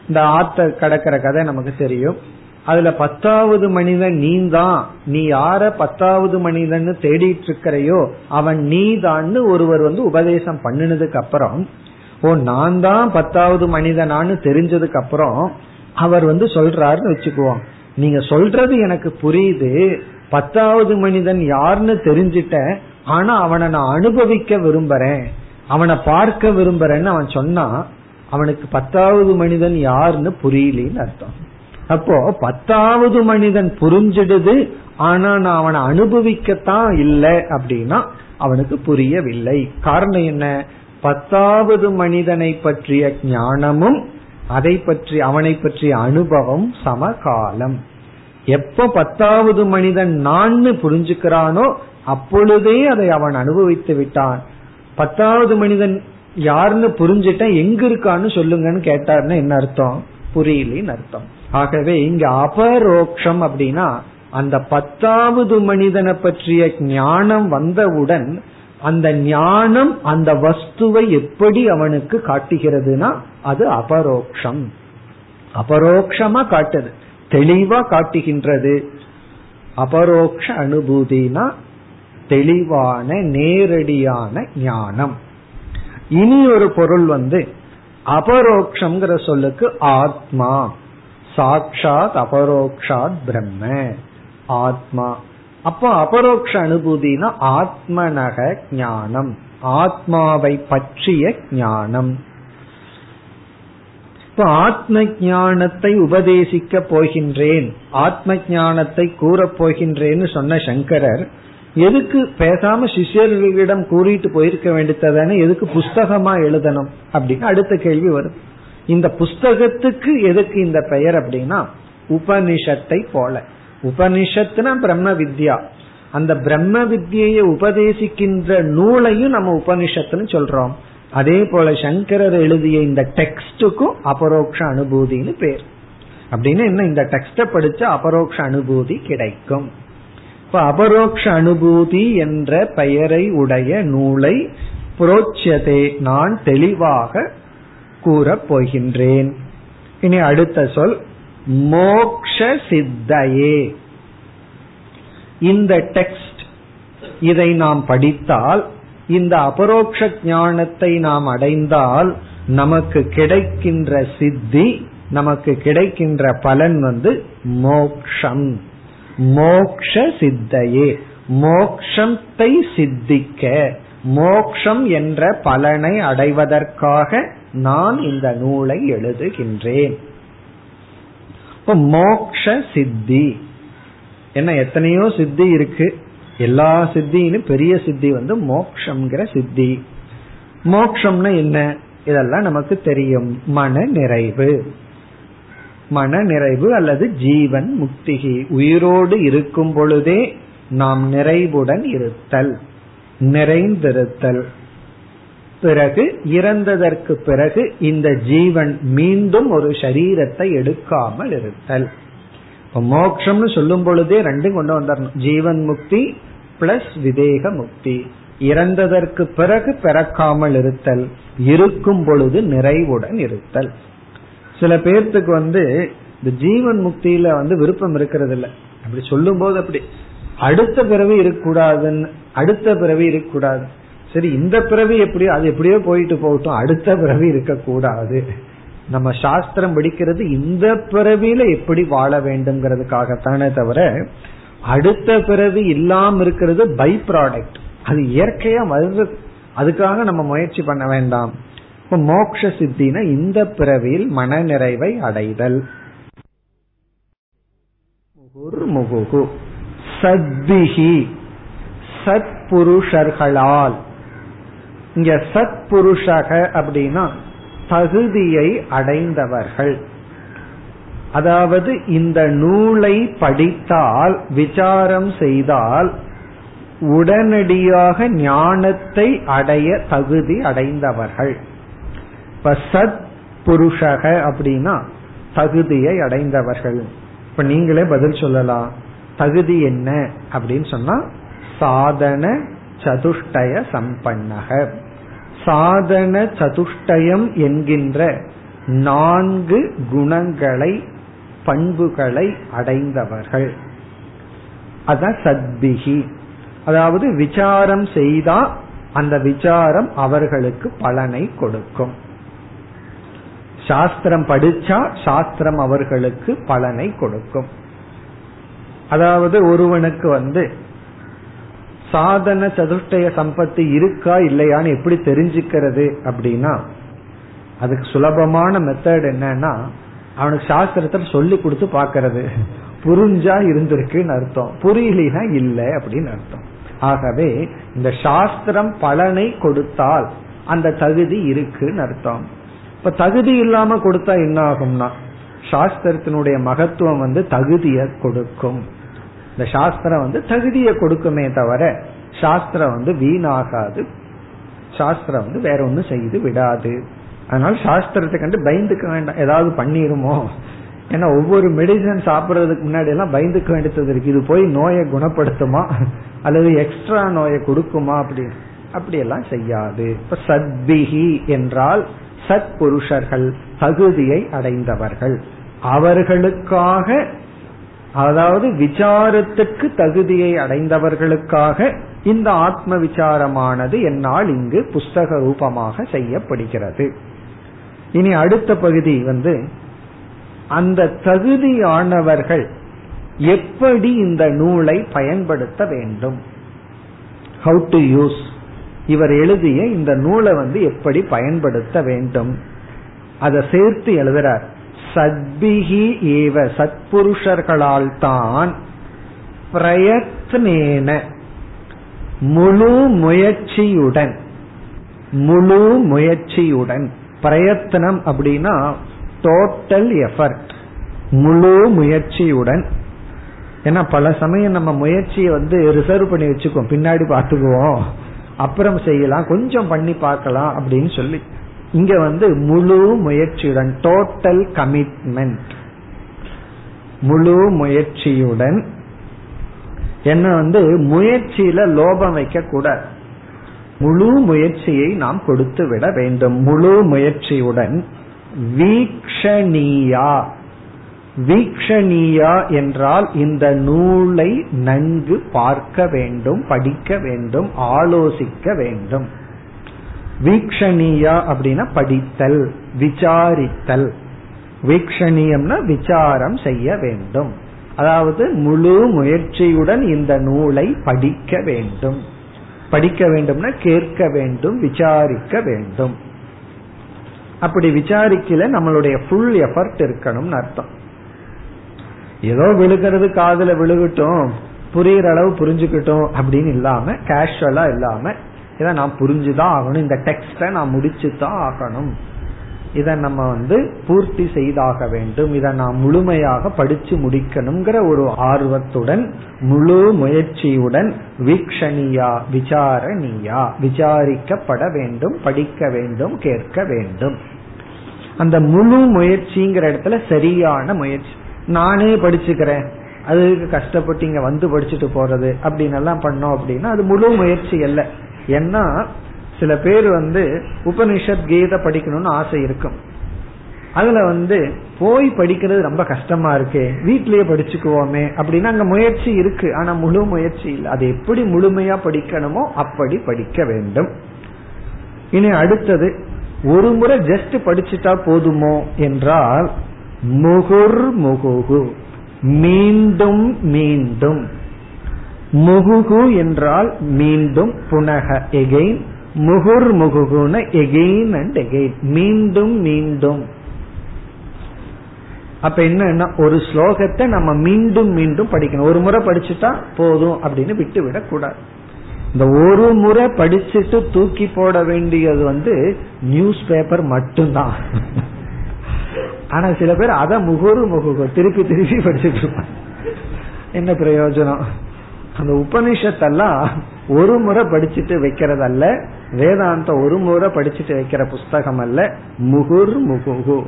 இந்த ஆத்த கடக்கிற கதை நமக்கு தெரியும். அதுல பத்தாவது மனிதன் நீ தான் நீ யார பத்தாவது மனிதன் தேடிட்டு இருக்கிறையோ அவன் நீ தான் ஒருவர் வந்து உபதேசம் பண்ணினதுக்கு அப்புறம் ஓ நான் தான் பத்தாவது மனிதனான்னு தெரிஞ்சதுக்கு அப்புறம் அவர் வந்து சொல்றாருன்னு வச்சுக்குவோம். நீங்க சொல்றது எனக்கு புரியுது. பத்தாவது மனிதன் யாருன்னு தெரிஞ்சிட்ட ஆனா அவனை நான் அனுபவிக்க விரும்புறேன். அவனை பார்க்க விரும்புறேன்னு அவன் சொன்னா அவனுக்கு பத்தாவது மனிதன் யாருன்னு புரியலன்னு அர்த்தம். அப்போ பத்தாவது மனிதன் புரிஞ்சிடுது ஆனா நான் அவனை அனுபவிக்கத்தான் இல்லை அப்படின்னா அவனுக்கு புரியவில்லை. காரணம் என்ன? பத்தாவது மனிதனை பற்றிய ஞானமும் அதை பற்றி அவனை பற்றிய அனுபவம் சமகாலம். எப்ப பத்தாவது மனிதன் நான் புரிஞ்சுக்கிறானோ அப்பொழுதே அதை அவன் அனுபவித்து விட்டான். பத்தாவது மனிதன் யாருன்னு புரிஞ்சுட்ட எங்க இருக்கான்னு சொல்லுங்கன்னு கேட்டாருன்னு என்ன அர்த்தம்? புரியலின்னு அர்த்தம். ஆகவே இங்க அபரோக்ஷம் அப்படின்னா அந்த பத்தாவது மனிதனை பற்றிய ஞானம் வந்தவுடன் அந்த ஞானம் அந்த வஸ்துவை எப்படி அவனுக்கு காட்டுகிறதுனா அது அபரோக்ஷம். அபரோக்ஷமா காட்டுது. தெளிவா காட்டுகின்றது. அபரோக்ஷ அனுபூதினா தெளிவான நேரடியான ஞானம். இனி ஒரு பொருள் வந்து அபரோக்ஷங்கிற சொல்லுக்கு ஆத்மா. சாட்சாத் அபரோக்ஷாத் பிரம்ம. ஆத்மா. அப்போ அபரோக்ஷ அனுபூதினா ஆத்மனக ஞானம். ஆத்மாவை பற்றிய ஞானம். இப்ப ஆத்ம ஞானத்தை உபதேசிக்க போகின்றேன் ஆத்ம ஞானத்தை கூறப் போகின்றேன்னு சொன்ன சங்கரர் எதுக்கு பேசாம சிஷியர்களிடம் கூறிட்டு போயிருக்க வேண்டியதானே எதுக்கு புஸ்தகமா எழுதணும் அப்படின்னு அடுத்த கேள்வி வருது. இந்த புஸ்தகத்துக்கு எதுக்கு இந்த பெயர் அப்படின்னா உபனிஷத்தை போல. உபனிஷத்துனா பிரம்ம வித்யா. அந்த பிரம்ம வித்யை உபதேசிக்கின்ற நூலையும் நம்ம உபனிஷத்துன்னு சொல்றோம். அதே போல சங்கரர் எழுதிய இந்த டெக்ஸ்டுக்கும் அபரோக்ஷ அனுபூதினு பேர். அப்படின்னு என்ன இந்த டெக்ஸ்ட படிச்சா அபரோக்ஷ அனுபூதி கிடைக்கும். இப்ப அபரோக்ஷ அனுபூதி என்ற பெயரை உடைய நூலை புரோட்சதே நான் தெளிவாக கூறப் போகின்றேன் இனி அடுத்த சொல் மோக்ஷ சித்தையே இந்த டெக்ஸ்ட் இதை நாம் படித்தால் இந்த அபரோக்ஷ ஞானத்தை நாம் அடைந்தால் நமக்கு கிடைக்கின்ற சித்தி நமக்கு கிடைக்கின்ற பலன் வந்து மோக்ஷம். மோக்ஷ சித்தையே மோக்ஷத்தை சித்திக்க மோக்ஷம் என்ற பலனை அடைவதற்காக நான் இந்த நூலை எழுதுகின்றேன். இப்ப மோக்ஷ சித்தி. என்ன எத்தனையோ சித்தி இருக்கு. எல்லா சித்தியிலும் பெரிய சித்தி வந்து மோக்ஷங்கிற சித்தி. மோக்ஷம்னா என்ன? இதெல்லாம் நமக்கு தெரியும். மன நிறைவு. மன நிறைவு அல்லது ஜீவன் முக்திகி. உயிரோடு இருக்கும் பொழுதே நாம் நிறைவுடன் இருத்தல். நிறைந்திருத்தல். பிறகு இறந்ததற்கு பிறகு இந்த ஜீவன் மீண்டும் ஒரு சரீரத்தை எடுக்காமல் இருத்தல். மோக்ஷம்னு சொல்லும் பொழுதே ரெண்டும் கொண்டு வந்துடணும் ஜீவன் முக்தி பிளஸ் விதேக முக்தி. இறந்ததற்கு பிறகு பிறக்காமல் இருத்தல். இருக்கும் பொழுது நிறைவுடன் இருத்தல். சில பேர்த்துக்கு வந்து இந்த ஜீவன் முக்தியில வந்து விருப்பம் இருக்கிறது இல்ல அப்படி சொல்லும் போது அப்படி. அடுத்த பிறவி இருக்கக்கூடாதுன்னு அடுத்த பிறவி இருக்கக்கூடாது. சரி இந்த பிறவி எப்படியோ அது எப்படியோ போயிட்டு போகட்டும் அடுத்த பிறவி இருக்கக்கூடாது. நம்ம சாஸ்திரம் படிக்கிறது இந்த பிறவியில எப்படி வாழ வேண்டும்ங்கிறதுக்காகத்தானே தவிர அடுத்த பிறவி இல்லாம இருக்கிறது பை ப்ராடக்ட் அது இயற்கையா வருது அதுக்காக நம்ம முயற்சி பண்ண வேண்டாம். இப்ப மோக்ஷ சித்தினா இந்த பிறவியில் மன நிறைவை அடைதல். முகுகு சத்பிகி சத்புருஷர்களால். இங்க சத்புருஷக அப்படின்னா தகுதியை அடைந்தவர்கள். அதாவது இந்த நூலை படித்தால் விசாரம் செய்தால் உடனடியாக ஞானத்தை அடைய தகுதி அடைந்தவர்கள். இப்ப சத் புருஷக அப்படின்னா தகுதியை அடைந்தவர்கள். இப்ப நீங்களே பதில் சொல்லலாம். தகுதி என்ன அப்படின்னு சொன்னா சாதன சதுஷ்டய சம்பன்னக. சாதன சதுஷ்டயம் என்கின்ற நான்கு குணங்களை பண்புகளை அடைந்தவர்கள். அதான் சத்பிகி. அதாவது விசாரம் செய்தா அந்த விசாரம் அவர்களுக்கு பலனை கொடுக்கும். சாஸ்திரம் படிச்சா சாஸ்திரம் அவர்களுக்கு பலனை கொடுக்கும். அதாவது ஒருவனுக்கு வந்து சாதன சதுஷ்டய சம்பத்தி இருக்கா இல்லையான்னு எப்படி தெரிஞ்சுக்கிறது அப்படின்னா அதுக்கு சுலபமான மெத்தட் என்னன்னா அவனுக்கு சாஸ்திரத்தை சொல்லி கொடுத்து பாக்கிறது புரிஞ்சா இருந்திருக்குன்னு அர்த்தம். புரியலனா இல்லை அப்படின்னு அர்த்தம். ஆகவே இந்த சாஸ்திரம் பலனை கொடுத்தால் அந்த தகுதி இருக்குன்னு அர்த்தம். இப்ப தகுதி இல்லாம கொடுத்தா என்ன ஆகும்னா சாஸ்திரத்தினுடைய மகத்துவம் வந்து தகுதியை கொடுக்கும். இந்த சாஸ்திரம் வந்து தகுதியை கொடுக்குமே தவிர சாஸ்திரம் வந்து வீணாகாது. சாஸ்திரம் வந்து வேற ஒன்னும் செய்து விடாது. அதனால சாஸ்திரத்தை கண்டு பயந்துக்க வேண்டாம். ஏதாவது பண்ணிருமோ? ஏன்னா ஒவ்வொரு மெடிசன் சாப்பிட்றதுக்கு முன்னாடி எல்லாம் பயந்துக்க வேண்டியது இருக்கு. இது போய் நோயை குணப்படுத்துமா? அல்லது எக்ஸ்ட்ரா நோயை கொடுக்குமா அப்படி? அப்படியெல்லாம் செய்யாது. இப்ப சத்பிகி என்றால் சத் புருஷர்கள் தகுதியை அடைந்தவர்கள். அவர்களுக்காக அதாவது விசாரத்துக்கு தகுதியை அடைந்தவர்களுக்காக இந்த ஆத்ம விசாரமானது என்னால் இங்கு புஸ்தக ரூபமாக செய்யப்படுகிறது. இனி அடுத்த பகுதி வந்து அந்த தகுதியானவர்கள் எப்படி இந்த நூலை பயன்படுத்த வேண்டும்? ஹவு டு யூஸ் இவர் எழுதிய இந்த நூலை வந்து எப்படி பயன்படுத்த வேண்டும்? அதை சேர்த்து எழுதுறார். சத்பிகி ஏவ சத்புருஷர்களால் தான் பிரயத்னேன முழு முயற்சியுடன் முழு முயற்சியுடன். பிரயத்தனம் அப்படின்னா டோட்டல் எஃபர்ட் முழு முயற்சியுடன். ஏன்னா பல சமயம் நம்ம முயற்சியை வந்து ரிசர்வ் பண்ணி வச்சுக்கோம் பின்னாடி பார்த்துக்குவோம். அப்புறம் செய்யலாம். கொஞ்சம் பண்ணி பார்க்கலாம் அப்படின்னு சொல்லி. இங்க வந்து முழு முயற்சியுடன் டோட்டல் கமிட்மெண்ட் முழு முயற்சியுடன். என்ன வந்து முயற்சியில லோபம் வைக்க கூடாது முழு முயற்சியை நாம் கொடுத்து விட வேண்டும். முழு முயற்சியுடன். வீக்ஷணியா. வீக்ஷணியா என்றால் இந்த நூலை நன்கு பார்க்க வேண்டும் படிக்க வேண்டும் ஆலோசிக்க வேண்டும். வீக்ஷணியா அப்படின்னா படித்தல் விசாரித்தல். வீக்ஷணியம்னா விசாரம் செய்ய வேண்டும். அதாவது முழு முயற்சியுடன் இந்த நூலை படிக்க வேண்டும். படிக்க வேண்டும்னா கேட்க வேண்டும் விசாரிக்க வேண்டும். அப்படி விசாரிக்கல நம்மளுடைய ஃபுல் எஃபர்ட் இருக்கணும்னு அர்த்தம். ஏதோ விழுகிறது காதல விழுகட்டும் புரியுற அளவு புரிஞ்சுக்கிட்டோம் அப்படின்னு இல்லாம கேஷுவலா இல்லாம இதை நான் புரிஞ்சுதான் ஆகணும். இந்த டெக்ஸ்டை நான் முடிச்சுதான் ஆகணும். இதை நம்ம வந்து பூர்த்தி செய்தாக வேண்டும். இதை நான் முழுமையாக படிச்சு முடிக்கணுங்கிற ஒரு ஆர்வத்துடன் முழு முயற்சியுடன் வீக்ஷணியா விசாரணியா விசாரிக்கப்பட வேண்டும் படிக்க வேண்டும் கேட்க வேண்டும். அந்த முழு முயற்சிங்கிற இடத்துல சரியான முயற்சி. நானே படிச்சுக்கிறேன். அதுக்கு கஷ்டப்பட்டு இங்க வந்து படிச்சுட்டு போறது அப்படின்னு எல்லாம் பண்ணோம் அப்படின்னா அது முழு முயற்சி அல்ல. ஏன்னா சில பேர் வந்து உபனிஷத் கீதை படிக்கணும்னு ஆசை இருக்கும். அதுல வந்து போய் படிக்கிறது ரொம்ப கஷ்டமா இருக்கு. வீட்லயே படிச்சுக்குவோமே அப்படின்னா அங்க முயற்சி இருக்கு. ஆனா முழு முயற்சி இல்லை. அது எப்படி முழுமையா படிக்கணுமோ அப்படி படிக்க வேண்டும். இனி அடுத்தது ஒரு முறை ஜஸ்ட் படிச்சுட்டா போதுமோ என்றால் முகுர் முகுகு. மீண்டும் மீண்டும். முகுகு என்றால் மீண்டும் புனக எகெயின் முகுர் முகுகுன எகெயின் அண்ட் எகெயின் மீண்டும் மீண்டும். அப்ப என்னன்னா ஒரு ஸ்லோகத்தை நம்ம மீண்டும் மீண்டும் படிக்கணும். ஒரு முறை படிச்சுட்டா போதும் அப்படின்னு விட்டு விடக்கூடாது இந்த ஒரு முறை படிச்சுட்டு தூக்கி போட வேண்டியது வந்து நியூஸ் பேப்பர் மட்டும்தான். ஆனா சில பேர் அதை முகுரு முகுகு திருப்பி திருப்பி படிச்சுட்டு இருப்பாங்க. என்ன பிரயோஜனம்? அந்த உபனிஷத்தெல்லாம் ஒரு முறை படிச்சுட்டு வைக்கிறது அல்ல வேதாந்த ஒரு முறை படிச்சுட்டு வைக்கிற புஸ்தகம் அல்ல முகுர் முகுகு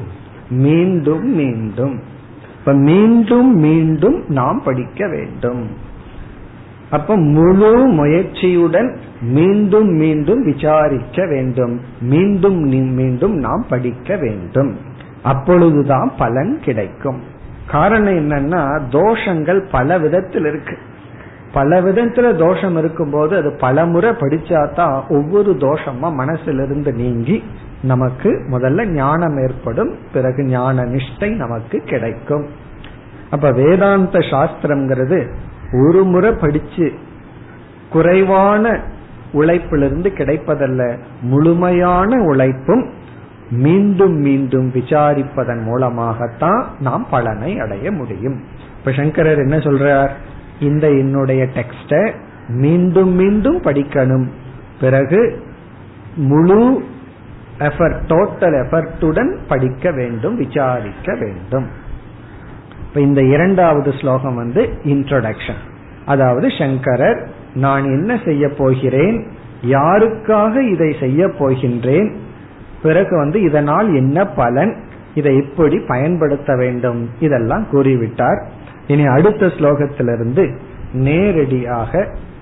மீண்டும் மீண்டும். இப்ப மீண்டும் மீண்டும் நாம் படிக்க வேண்டும். அப்ப முழு முயற்சியுடன் மீண்டும் மீண்டும் விசாரிக்க வேண்டும். மீண்டும் மீண்டும் நாம் படிக்க வேண்டும். அப்பொழுதுதான் பலன் கிடைக்கும். காரணம் என்னன்னா தோஷங்கள் பல விதத்தில் இருக்கு. பல விதத்துல தோஷம் இருக்கும்போது அது பல முறை படிச்சாதான் ஒவ்வொரு தோஷமா மனசிலிருந்து நீங்கி நமக்கு முதல்ல ஞானம் ஏற்படும் பிறகு ஞான நிஷ்டை நமக்கு கிடைக்கும். அப்ப வேதாந்த சாஸ்திரம்ங்கிறது ஒரு முறை படிச்சு குறைவான உழைப்பிலிருந்து கிடைப்பதல்ல முழுமையான உழைப்பும் மீண்டும் மீண்டும் விசாரிப்பதன் மூலமாகத்தான் நாம் பலனை அடைய முடியும். இப்ப சங்கரர் என்ன சொல்றார்? இந்த என்னுடைய டெக்ஸ்ட மீண்டும் மீண்டும் படிக்கணும். பிறகு முழு எஃபர்ட் டோட்டல் எஃபர்ட்டுடன் படிக்க வேண்டும் விசாரிக்க வேண்டும். இப்ப இந்த இரண்டாவது ஸ்லோகம் வந்து இன்ட்ரோடக்ஷன் அதாவது சங்கரர் நான் என்ன செய்ய போகிறேன்? யாருக்காக இதை செய்ய போகின்றேன்? பிறகு வந்து இதனால் என்ன பலன்? இதை எப்படி பயன்படுத்த வேண்டும். இதெல்லாம் கூறிவிட்டார். இனி அடுத்த ஸ்லோகத்திலிருந்து நேரடியாக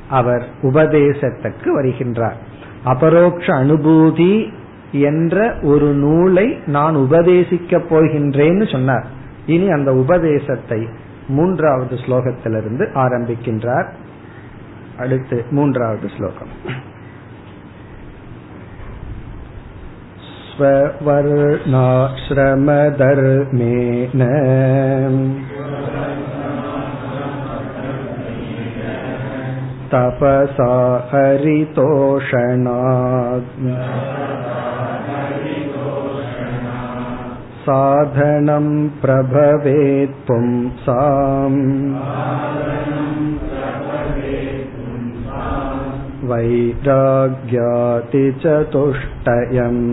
அவர் உபதேசத்துக்கு வருகின்றார் அபரோக்ஷ அனுபூதி என்ற ஒரு நூலை நான் உபதேசிக்க போகின்றேன்னு சொன்னார் இனி அந்த உபதேசத்தை மூன்றாவது ஸ்லோகத்திலிருந்து ஆரம்பிக்கின்றார் அடுத்து மூன்றாவது ஸ்லோகம் स्ववर्णाश्रमधर्मेण तपसा हरितोषणात् साधनं प्रभवेत् पुंसाम् वैराग्याति चतुष्टयम्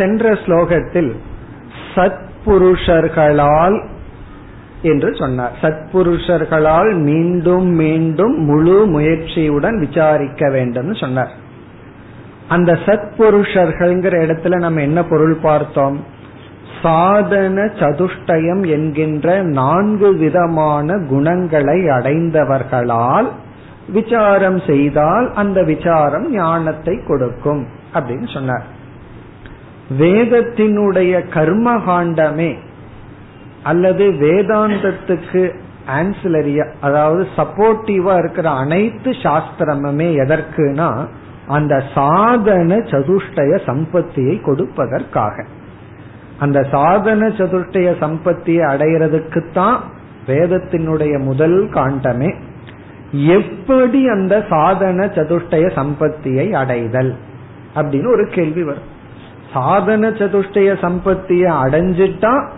சென்ற ஸ்லோகத்தில் சத்புருஷர்களால் என்று சொன்னார். சத்புருஷர்களால் மீண்டும் மீண்டும் முழு முயற்சியுடன் விசாரிக்க வேண்டும் சொன்னார். அந்த சத்புருஷர்கள்ங்கிற இடத்துல நம்ம என்ன பொருள் பார்த்தோம்? சாதன சதுஷ்டயம் என்கின்ற நான்கு விதமான குணங்களை அடைந்தவர்களால் விசாரம் செய்தால் அந்த விசாரம் ஞானத்தை கொடுக்கும் அப்படின்னு சொன்னார். வேதத்தினுடைய கர்மகாண்டமே அல்லது வேதாந்தத்துக்கு ஆன்சிலரியா அதாவது சப்போர்ட்டிவா இருக்கிற அனைத்து சாஸ்திரமுமே எதற்குனா அந்த சாதன சதுஷ்டய சம்பத்தியை கொடுப்பதற்காக. அந்த சாதன சதுஷ்டய சம்பத்தியை அடைகிறதுக்குத்தான் வேதத்தினுடைய முதல் காண்டமே. எப்படி அந்த சாதன சதுஷ்டய சம்பத்தியை அடைதல்? அப்படின்னு ஒரு கேள்வி வரும். சாதன சதுஷ்டய சம்பத்தியை அடைஞ்சிட்டா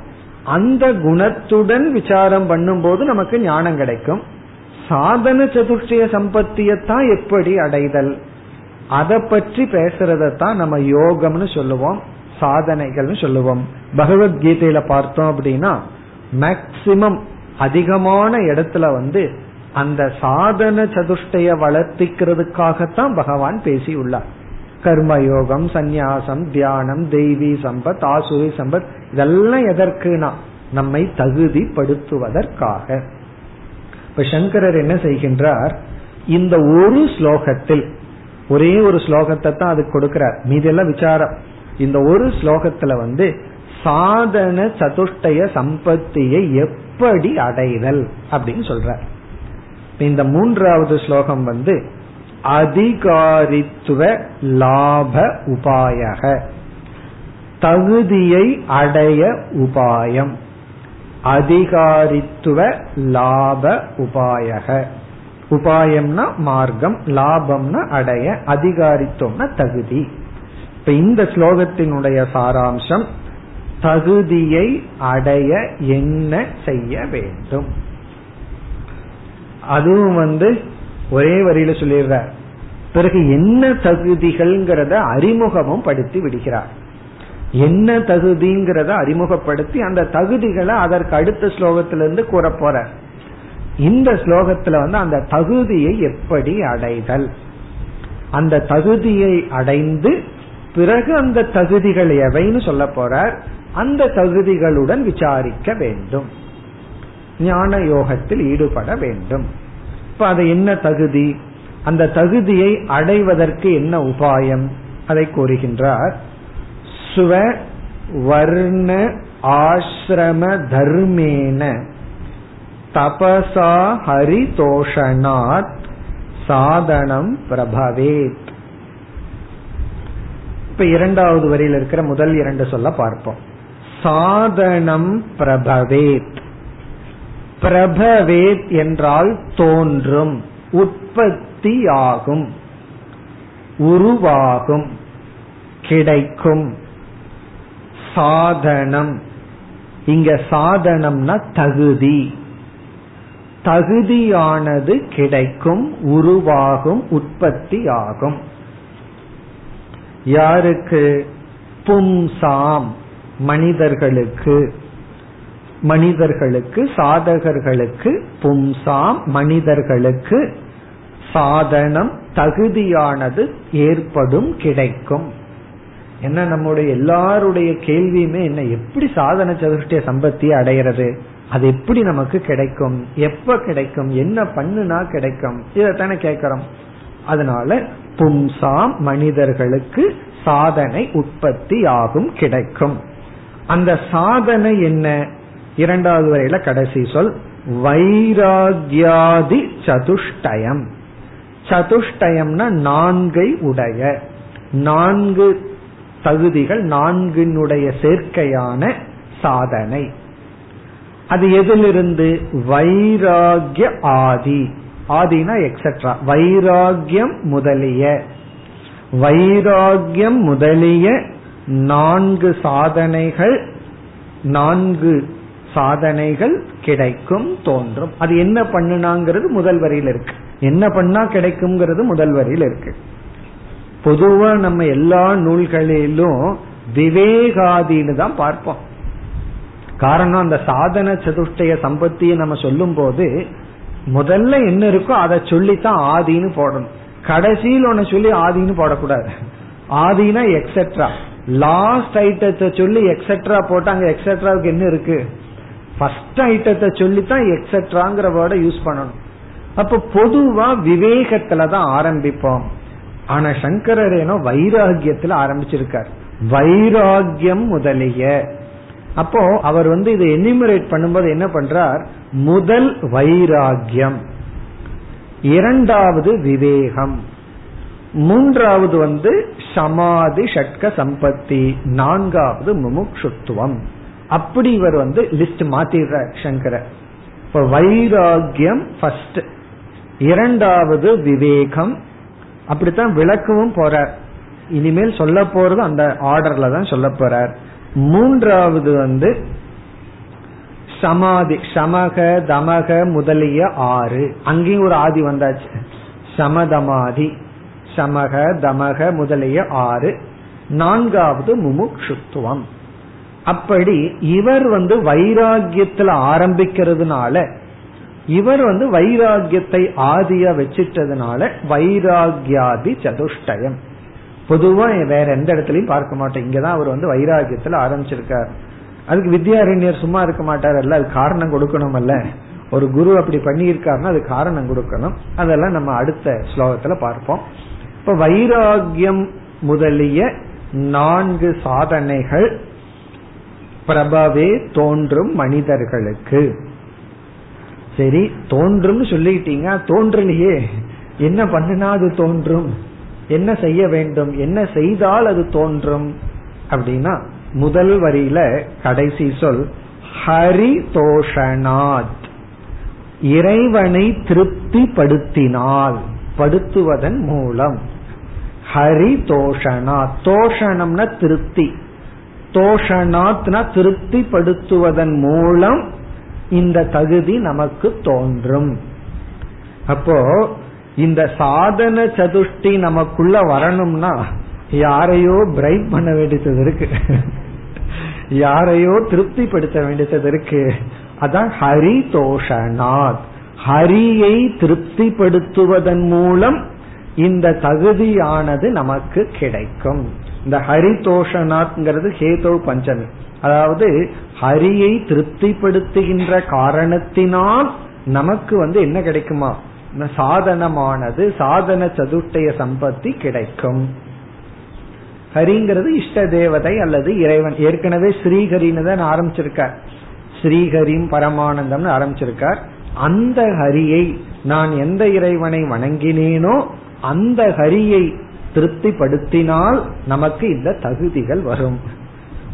அந்த குணத்துடன் விசாரம் பண்ணும்போது நமக்கு ஞானம் கிடைக்கும். சாதன சதுஷ்டய சம்பத்தியத்தான் எப்படி அடைதல்? அதை பற்றி பேசுறதான் நம்ம யோகம்னு சொல்லுவோம் சாதனைகள்னு சொல்லுவோம். பகவத்கீதையில பார்த்தோம் அப்படின்னா மேக்சிமம் அதிகமான இடத்துல வந்து அந்த சாதன சதுஷ்டய வளர்த்திக்கிறதுக்காகத்தான் பகவான் பேசியுள்ளார். கர்மயோகம் சந்நியாசம் தியானம் தெய்வி சம்பத் ஆசுரி சம்பத் இதெல்லாம் எதற்குனா நம்மை தகுதிப்படுத்துவதற்காக. இப்ப சங்கரர் என்ன செய்கின்றார்? இந்த ஒரு ஸ்லோகத்தில் ஒரே ஒரு ஸ்லோகத்தை தான் அது கொடுக்கிறார். மீதெல்லாம் விசாரம். இந்த ஒரு ஸ்லோகத்துல வந்து சாதன சதுஷ்டய சம்பத்தியை எப்படி அடைதல் அப்படின்னு சொல்ற இந்த மூன்றாவது ஸ்லோகம் வந்து அதிகாரித்துவ லாப உபாயக. தகுதியை அடைய உபாயம். அதிகாரித்துவ லாப உபாயக. உபாயம்னா மார்க்கம் லாபம்னா அடைய அதிகாரித்துவம்னா தகுதி. இப்ப இந்த ஸ்லோகத்தினுடைய சாராம்சம் தகுதியை அடைய என்ன செய்ய வேண்டும்? அதுவும் வந்து ஒரே வரியில சொல்லிடுற பிறகு என்ன தகுதிகள்ங்கிறத அறிமுகமும் படுத்தி விடுகிறார். என்ன தகுதிங்கிறத அறிமுகப்படுத்தி அந்த தகுதிகளை அதற்கு அடுத்த ஸ்லோகத்திலிருந்து கூற போற இந்த ஸ்லோகத்துல வந்து அந்த தகுதியை எப்படி அடைதல்? அந்த தகுதியை அடைந்து பிறகு அந்த தகுதிகள் எவைன்னு சொல்ல போறார். அந்த தகுதிகளுடன் விசாரிக்க வேண்டும். ஞான யோகத்தில் ஈடுபட வேண்டும். இப்ப அது என்ன தகுதி? அந்த தகுதியை அடைவதற்கு என்ன உபாயம்? அதை கூறுகின்றார். சுவ வர்ண ஆசிரம தர்மேன தபசா ஹரிதோஷனாத் சாதனம் பிரபவேத். இப்ப இரண்டாவது வரியில் இருக்கிற முதல் இரண்டு சொல்ல பார்ப்போம். சாதனம் பிரபவேத். பிரபவேத் என்றால் தோன்றும் உற்பத்தியாகும் உருவாகும் கிடைக்கும். சாதனம். இங்க சாதனம்னா தகுதி. தகுதியானது கிடைக்கும் உருவாகும் உற்பத்தி ஆகும் யாருக்கு? பும்சாம் மனிதர்களுக்கு. மனிதர்களுக்கு சாதகர்களுக்கு பும்சாம் மனிதர்களுக்கு சாதனம் தகுதியானது ஏற்படும் கிடைக்கும். என்ன நம்முடைய எல்லாருடைய கேள்வியுமே என்ன எப்படி சாதன சதுஷ்டிய சம்பத்தியை அடையிறது? அது எப்படி நமக்கு கிடைக்கும்? எப்ப கிடைக்கும்? என்ன பண்ணுனா கிடைக்கும்? இதைத்தானே கேட்கிறோம். அதனால பும்சாம் மனிதர்களுக்கு சாதனை உற்பத்தி ஆகும் கிடைக்கும். அந்த சாதனை என்ன? இரண்டாவது வரையில கடைசி சொல் வைராகியாதி சதுஷ்டயம். சதுஷ்டயம்னா நான்கை உடைய நான்கு தகுதிகள் நான்கினுடைய சேர்க்கையான சாதனை. அது எதிலிருந்து? வைராகிய ஆதி. ஆதினா எக்ஸெட்ரா வைராகியம் முதலிய. வைராகியம் முதலிய நான்கு சாதனைகள் நான்கு சாதனைகள் கிடைக்கும் தோன்றும். அது என்ன பண்ணுனாங்கிறது முதல் வரியில் இருக்கு. என்ன பண்ணா கிடைக்கும்ங்கிறது முதல் வரியில் இருக்கு. பொதுவா நம்ம எல்லா நூல்களிலும் விவேகாதின்னு தான் பார்ப்போம். காரணம் அந்த சாதன சதுஷ்டய சம்பத்தியை நம்ம சொல்லும் போது முதல்ல என்ன இருக்கோ அதை சொல்லித்தான் ஆதின்னு போடணும். கடைசியில் ஒன்னு சொல்லி ஆதின்னு போடக்கூடாது. ஆதினா எக்ஸெட்ரா லாஸ்ட் ஐட்டத்தை சொல்லி எக்ஸெட்ரா போட்டு அங்க எக்ஸெட்ராவுக்கு என்ன இருக்கு? ஃபர்ஸ்ட் ஐட்டத்தை சொல்லித்தான் எக்ஸெட்ராங்கிற வேர்டை யூஸ் பண்ணணும். அப்ப பொதுவா விவேகத்துல தான் ஆரம்பிப்போம். ஆனா சங்கரர் ஏனோ வைராகியத்துல ஆரம்பிச்சிருக்கார். வைராகியம் முதலிய. அப்போ அவர் வந்து இதை எனிமரேட் பண்ணும்போது என்ன பண்றார்? முதல் வைராகியம். இரண்டாவது விவேகம். மூன்றாவது வந்து சமாதி ஷட்க சம்பத்தி. நான்காவது முமுக்ஷுத்துவம். அப்படி இவர் வந்து லிஸ்ட் மாத்திடுறார் சங்கரர் இப்ப வைராகியம் ஃபர்ஸ்ட் இரண்டாவது விவேகம். அப்படித்தான் விளக்கவும் போறார். இனிமேல் சொல்ல போறது அந்த ஆர்டர்ல தான் சொல்ல போறார். மூன்றாவது வந்து சமாதி சமக தமக முதலிய ஆறு. அங்கேயும் ஒரு ஆதி வந்தாச்சு. சமதமாதி சமக தமக முதலிய ஆறு. நான்காவது முமுக்ஷுத்துவம். அப்படி இவர் வந்து வைராகியத்துல ஆரம்பிக்கிறதுனால இவர் வந்து வைராகியத்தை ஆதியா வச்சிட்டதுனால வைராகியாதி சதுஷ்டயம். பொதுவா வேற எந்த இடத்துலயும் பார்க்க மாட்டோம். இங்கதான் அவர் வந்து வைராகியத்துல ஆரம்பிச்சிருக்கார். அதுக்கு வித்யாரண்யர் சும்மா இருக்க மாட்டார். அல்ல அது காரணம் கொடுக்கணும் அல்ல ஒரு குரு அப்படி பண்ணியிருக்காருன்னா அது காரணம் கொடுக்கணும். அதெல்லாம் நம்ம அடுத்த ஸ்லோகத்துல பார்ப்போம். இப்ப வைராகியம் முதலிய நான்கு சாதனைகள் பிரபவே தோன்றும் மனிதர்களுக்கு. சரி தோன்றும் சொல்லிட்டீங்க தோன்றலையே. என்ன பண்ணினா அது தோன்றும்? என்ன செய்ய வேண்டும்? என்ன செய்தால் அது தோன்றும்? அப்படின்னா முதல் வரியில கடைசி சொல் ஹரி தோஷனாத். இறைவனை திருப்திப்படுத்தினால் படுத்துவதன் மூலம். ஹரி தோஷனா தோஷணம்னா திருப்தி. தோஷனாத்னா திருப்திப்படுத்துவதன் மூலம் இந்த தகுதி நமக்கு தோன்றும். அப்போ இந்த சாதன சதுஷ்டி நமக்குள்ள வரணும்னா யாரையோ பிரைட் பண்ண வேண்டியது இருக்கு. யாரையோ திருப்திப்படுத்த வேண்டியது இருக்கு. அதான் ஹரி தோஷனாத் ஹரியை திருப்திப்படுத்துவதன் மூலம் இந்த தகுதியானது நமக்கு கிடைக்கும். இந்த ஹரிதோஷனாத்ங்கிறது ஹேதோ பஞ்சமி. அதாவது ஹரியை திருப்திப்படுத்துகின்ற காரணத்தினால் நமக்கு வந்து என்ன கிடைக்குமா? சாதனமானது சாதன சதுஷ்டய சம்பத்தி கிடைக்கும். ஹரிங்கிறது இஷ்ட தேவதை அல்லது இறைவன். ஏற்கனவே ஸ்ரீஹரின்னு தான் ஆரம்பிச்சிருக்கார். ஸ்ரீஹரிம் பரமானந்தம்னு ஆரம்பிச்சிருக்கார். அந்த ஹரியை நான் எந்த இறைவனை வணங்கினேனோ அந்த ஹரியை திருப்திப்படுத்தினால் நமக்கு இந்த தகுதிகள் வரும்.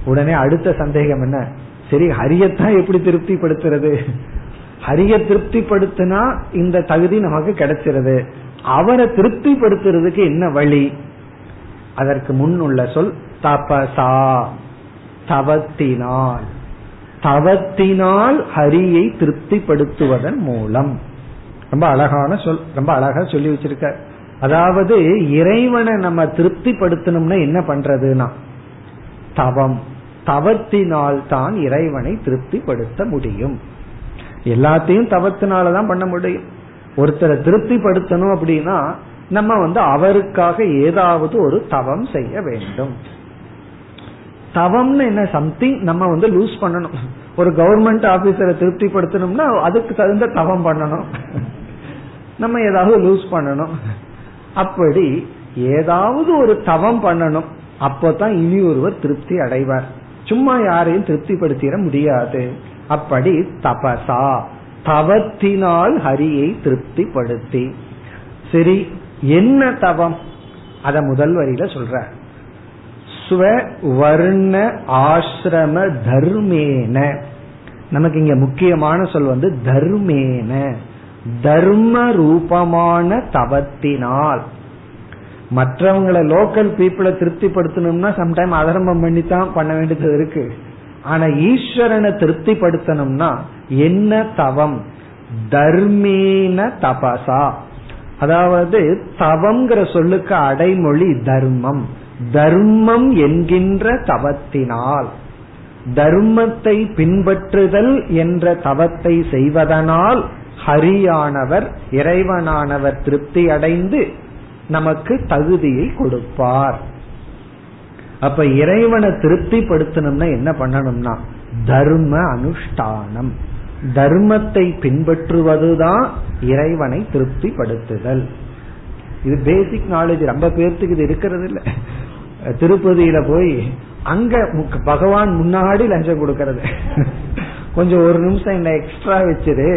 உடனே அடுத்த சந்தேகம் என்ன? சரி ஹரியத்தான் எப்படி திருப்திப்படுத்துறது? ஹரிய திருப்திப்படுத்தினா இந்த தகுதி நமக்கு கிடைச்சிருது. அவரை திருப்திப்படுத்துறதுக்கு என்ன வழி? அதற்கு முன் உள்ள சொல் தபசா. தவத்தினால். தவத்தினால் ஹரியை திருப்திப்படுத்துவதன் மூலம். ரொம்ப அழகான சொல் ரொம்ப அழகா சொல்லி வச்சிருக்க அதாவது இறைவனை நம்ம திருப்திப்படுத்தணும்னா என்ன பண்றதுன்னா தவம். தவத்தினால் தான் இறைவனை திருப்திப்படுத்த முடியும். எல்லாத்தையும் தவத்தினாலதான் பண்ண முடியும். ஒருத்தரை திருப்திப்படுத்தணும் அப்படின்னா நம்ம வந்து அவருக்காக ஏதாவது ஒரு தவம் செய்ய வேண்டும். தவம்னு என்ன சம்திங் நம்ம வந்து லூஸ் பண்ணணும். ஒரு கவர்மெண்ட் ஆபீசரை திருப்திப்படுத்தணும்னா அதுக்கு தகுந்த தவம் பண்ணணும். நம்ம ஏதாவது லூஸ் பண்ணணும். அப்படி ஏதாவது ஒரு தவம் பண்ணணும். அப்போதான் இனி ஒருவர் திருப்தி அடைவார். சும்மா யாரையும் திருப்திப்படுத்திட முடியாது. அப்படி தபசா. தவத்தினால் ஹரியை திருப்திப்படுத்தி. சரி என்ன தவம்? அத முதல் வரியில சொல்ற ஸ்வ வர்ண ஆசிரம தர்மேன. நமக்கு இங்க முக்கியமான சொல் வந்து தர்மேன. தர்ம ரூபமான தவத்தினால். மற்றவங்களை லோக்கல் பீப்புளை திருப்திப்படுத்தணும்னா சம்டைம் அதர்மம் பண்ணி தான் பண்ண வேண்டியது இருக்கு. ஆனா ஈஸ்வரனை திருப்திப்படுத்தணும்னா என்ன தவம்? தர்மேன தபசா. அதாவது தவம்ங்கிற சொல்லுக்கு அடைமொழி தர்மம். தர்மம் என்கின்ற தவத்தினால். தர்மத்தை பின்பற்றுதல் என்ற தவத்தை செய்வதனால் ஹரியானவர் இறைவனானவர் திருப்தி அடைந்து நமக்கு தகுதியை கொடுப்பார். அப்ப இறைவனை திருப்திப்படுத்தணும்னா என்ன பண்ணணும்னா தர்ம அனுஷ்டானம். தர்மத்தை பின்பற்றுவதுதான் இறைவனை திருப்திப்படுத்துதல். இது பேசிக் நாலேஜ் ரொம்ப பேர்த்துக்கு இது இருக்கிறது இல்ல திருப்பதியில போய் அங்க பகவான் முன்னாடி லஞ்சம் கொடுக்கறது. கொஞ்சம் ஒரு நிமிஷம் என்ன எக்ஸ்ட்ரா வச்சிரு.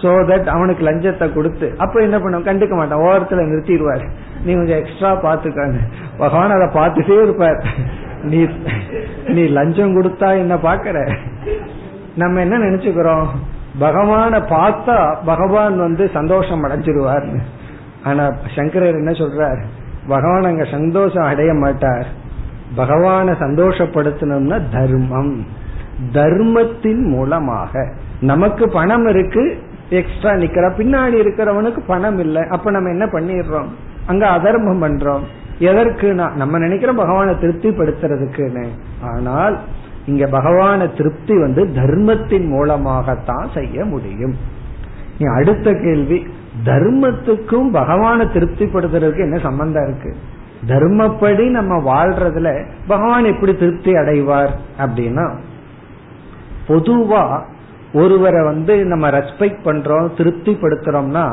சோ தட் அவனுக்கு லஞ்சத்தை கொடுத்து அப்ப என்ன பண்ண கண்டுக்க மாட்டான். ஓரத்துல நிறுத்திடுவார். நீ கொஞ்சம் எக்ஸ்ட்ரா பாத்துக்காங்க பகவான் அதை பார்த்துட்டே இருப்பார். நீ நீ லஞ்சம் கொடுத்தா என்ன பாக்குற நம்ம என்ன நினைச்சுக்கிறோம்? பகவான பார்த்தா பகவான் வந்து சந்தோஷம் அடைஞ்சிருவார். ஆனா சங்கரர் என்ன சொல்றார்? பகவான் அங்க சந்தோஷம் அடைய மாட்டார். பகவான சந்தோஷப்படுத்தணும்னா தர்மம். தர்மத்தின் மூலமாக. நமக்கு பணம் இருக்கு எக்ஸ்ட்ரா நிக்கிற பின்னாடி இருக்கிறவனுக்கு பணம் இல்லை. அப்ப நம்ம என்ன பண்ணிடுறோம்? அங்க அதர்மம் பண்றோம். எதற்கு நம்ம நினைக்கிறோம் பகவானை திருப்திப்படுத்துறதுக்குன்னு. ஆனால் இங்க பகவான திருப்தி வந்து தர்மத்தின் மூலமாகத்தான் செய்ய முடியும். நீ அடுத்த கேள்வி தர்மத்துக்கும் பகவானை திருப்திப்படுத்துறதுக்கு என்ன சம்பந்தம் இருக்கு? தர்மப்படி நம்ம வாழ்றதுல பகவான் எப்படி திருப்தி அடைவார் அப்படின்னா பொதுவா ஒருவரை வந்து நம்ம ரெஸ்பெக்ட் பண்றோம் திருப்திப்படுத்துறோம்னா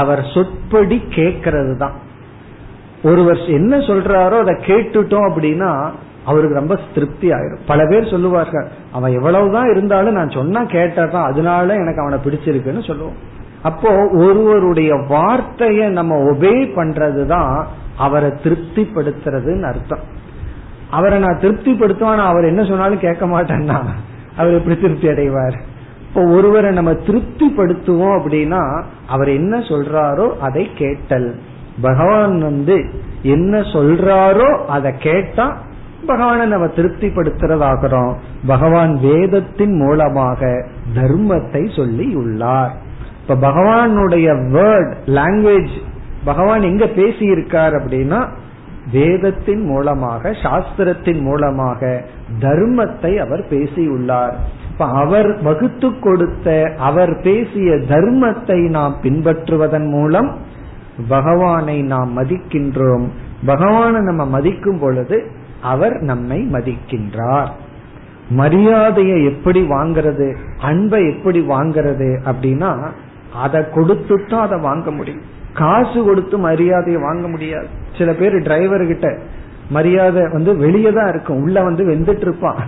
அவர் சொற்படி கேட்கறது தான் ஒருவர் என்ன சொல்றாரோ அதை கேட்டுட்டோம் அப்படின்னா அவருக்கு ரொம்ப திருப்தி ஆயிரும். பல பேர் சொல்லுவார்கள் அவன் எவ்வளவுதான் இருந்தாலும் நான் சொன்னா கேட்டதான் அதனால எனக்கு அவனை பிடிச்சிருக்குன்னு சொல்லுவோம். அப்போ ஒருவருடைய வார்த்தையை நம்ம ஒபே பண்றதுதான் அவரை திருப்திப்படுத்துறதுன்னு அர்த்தம். அவரை நான் திருப்திப்படுத்துவான் அவர் என்ன சொன்னாலும் கேட்க மாட்டேன்னா அவர் எப்படி திருப்தி அடைவார்? இப்போ ஒருவரை நம்ம திருப்திப்படுத்துவோம் அப்படின்னா அவர் என்ன சொல்றாரோ அதை கேட்டல். பகவான் வந்து என்ன சொல்றாரோ அதை கேட்டா பகவானை நம்ம திருப்திப்படுத்துறதாகிறோம். பகவான் வேதத்தின் மூலமாக தர்மத்தை சொல்லி உள்ளார் இப்ப பகவானுடைய வேர்ட் லாங்குவேஜ் பகவான் எங்க பேசி இருக்கார் அப்படின்னா வேதத்தின் மூலமாக சாஸ்திரத்தின் மூலமாக தர்மத்தை அவர் பேசியுள்ளார். இப்ப அவர் வகுத்து கொடுத்த அவர் பேசிய தர்மத்தை நாம் பின்பற்றுவதன் மூலம் பகவானை நாம் மதிக்கின்றோம். பகவானை நம்ம மதிக்கும் பொழுது அவர் நம்மை மதிக்கின்றார். மரியாதையை எப்படி வாங்கிறது அன்பை எப்படி வாங்கிறது அப்படின்னா அதை கொடுத்து தான் அதை வாங்க முடியும். காசு கொடுத்து மரியாதையை வாங்க முடியாது. சில பேர் டிரைவர் கிட்ட மரியாதை வந்து வெளியே தான் இருக்கும். உள்ள வந்து வெந்துட்டு இருப்பான்.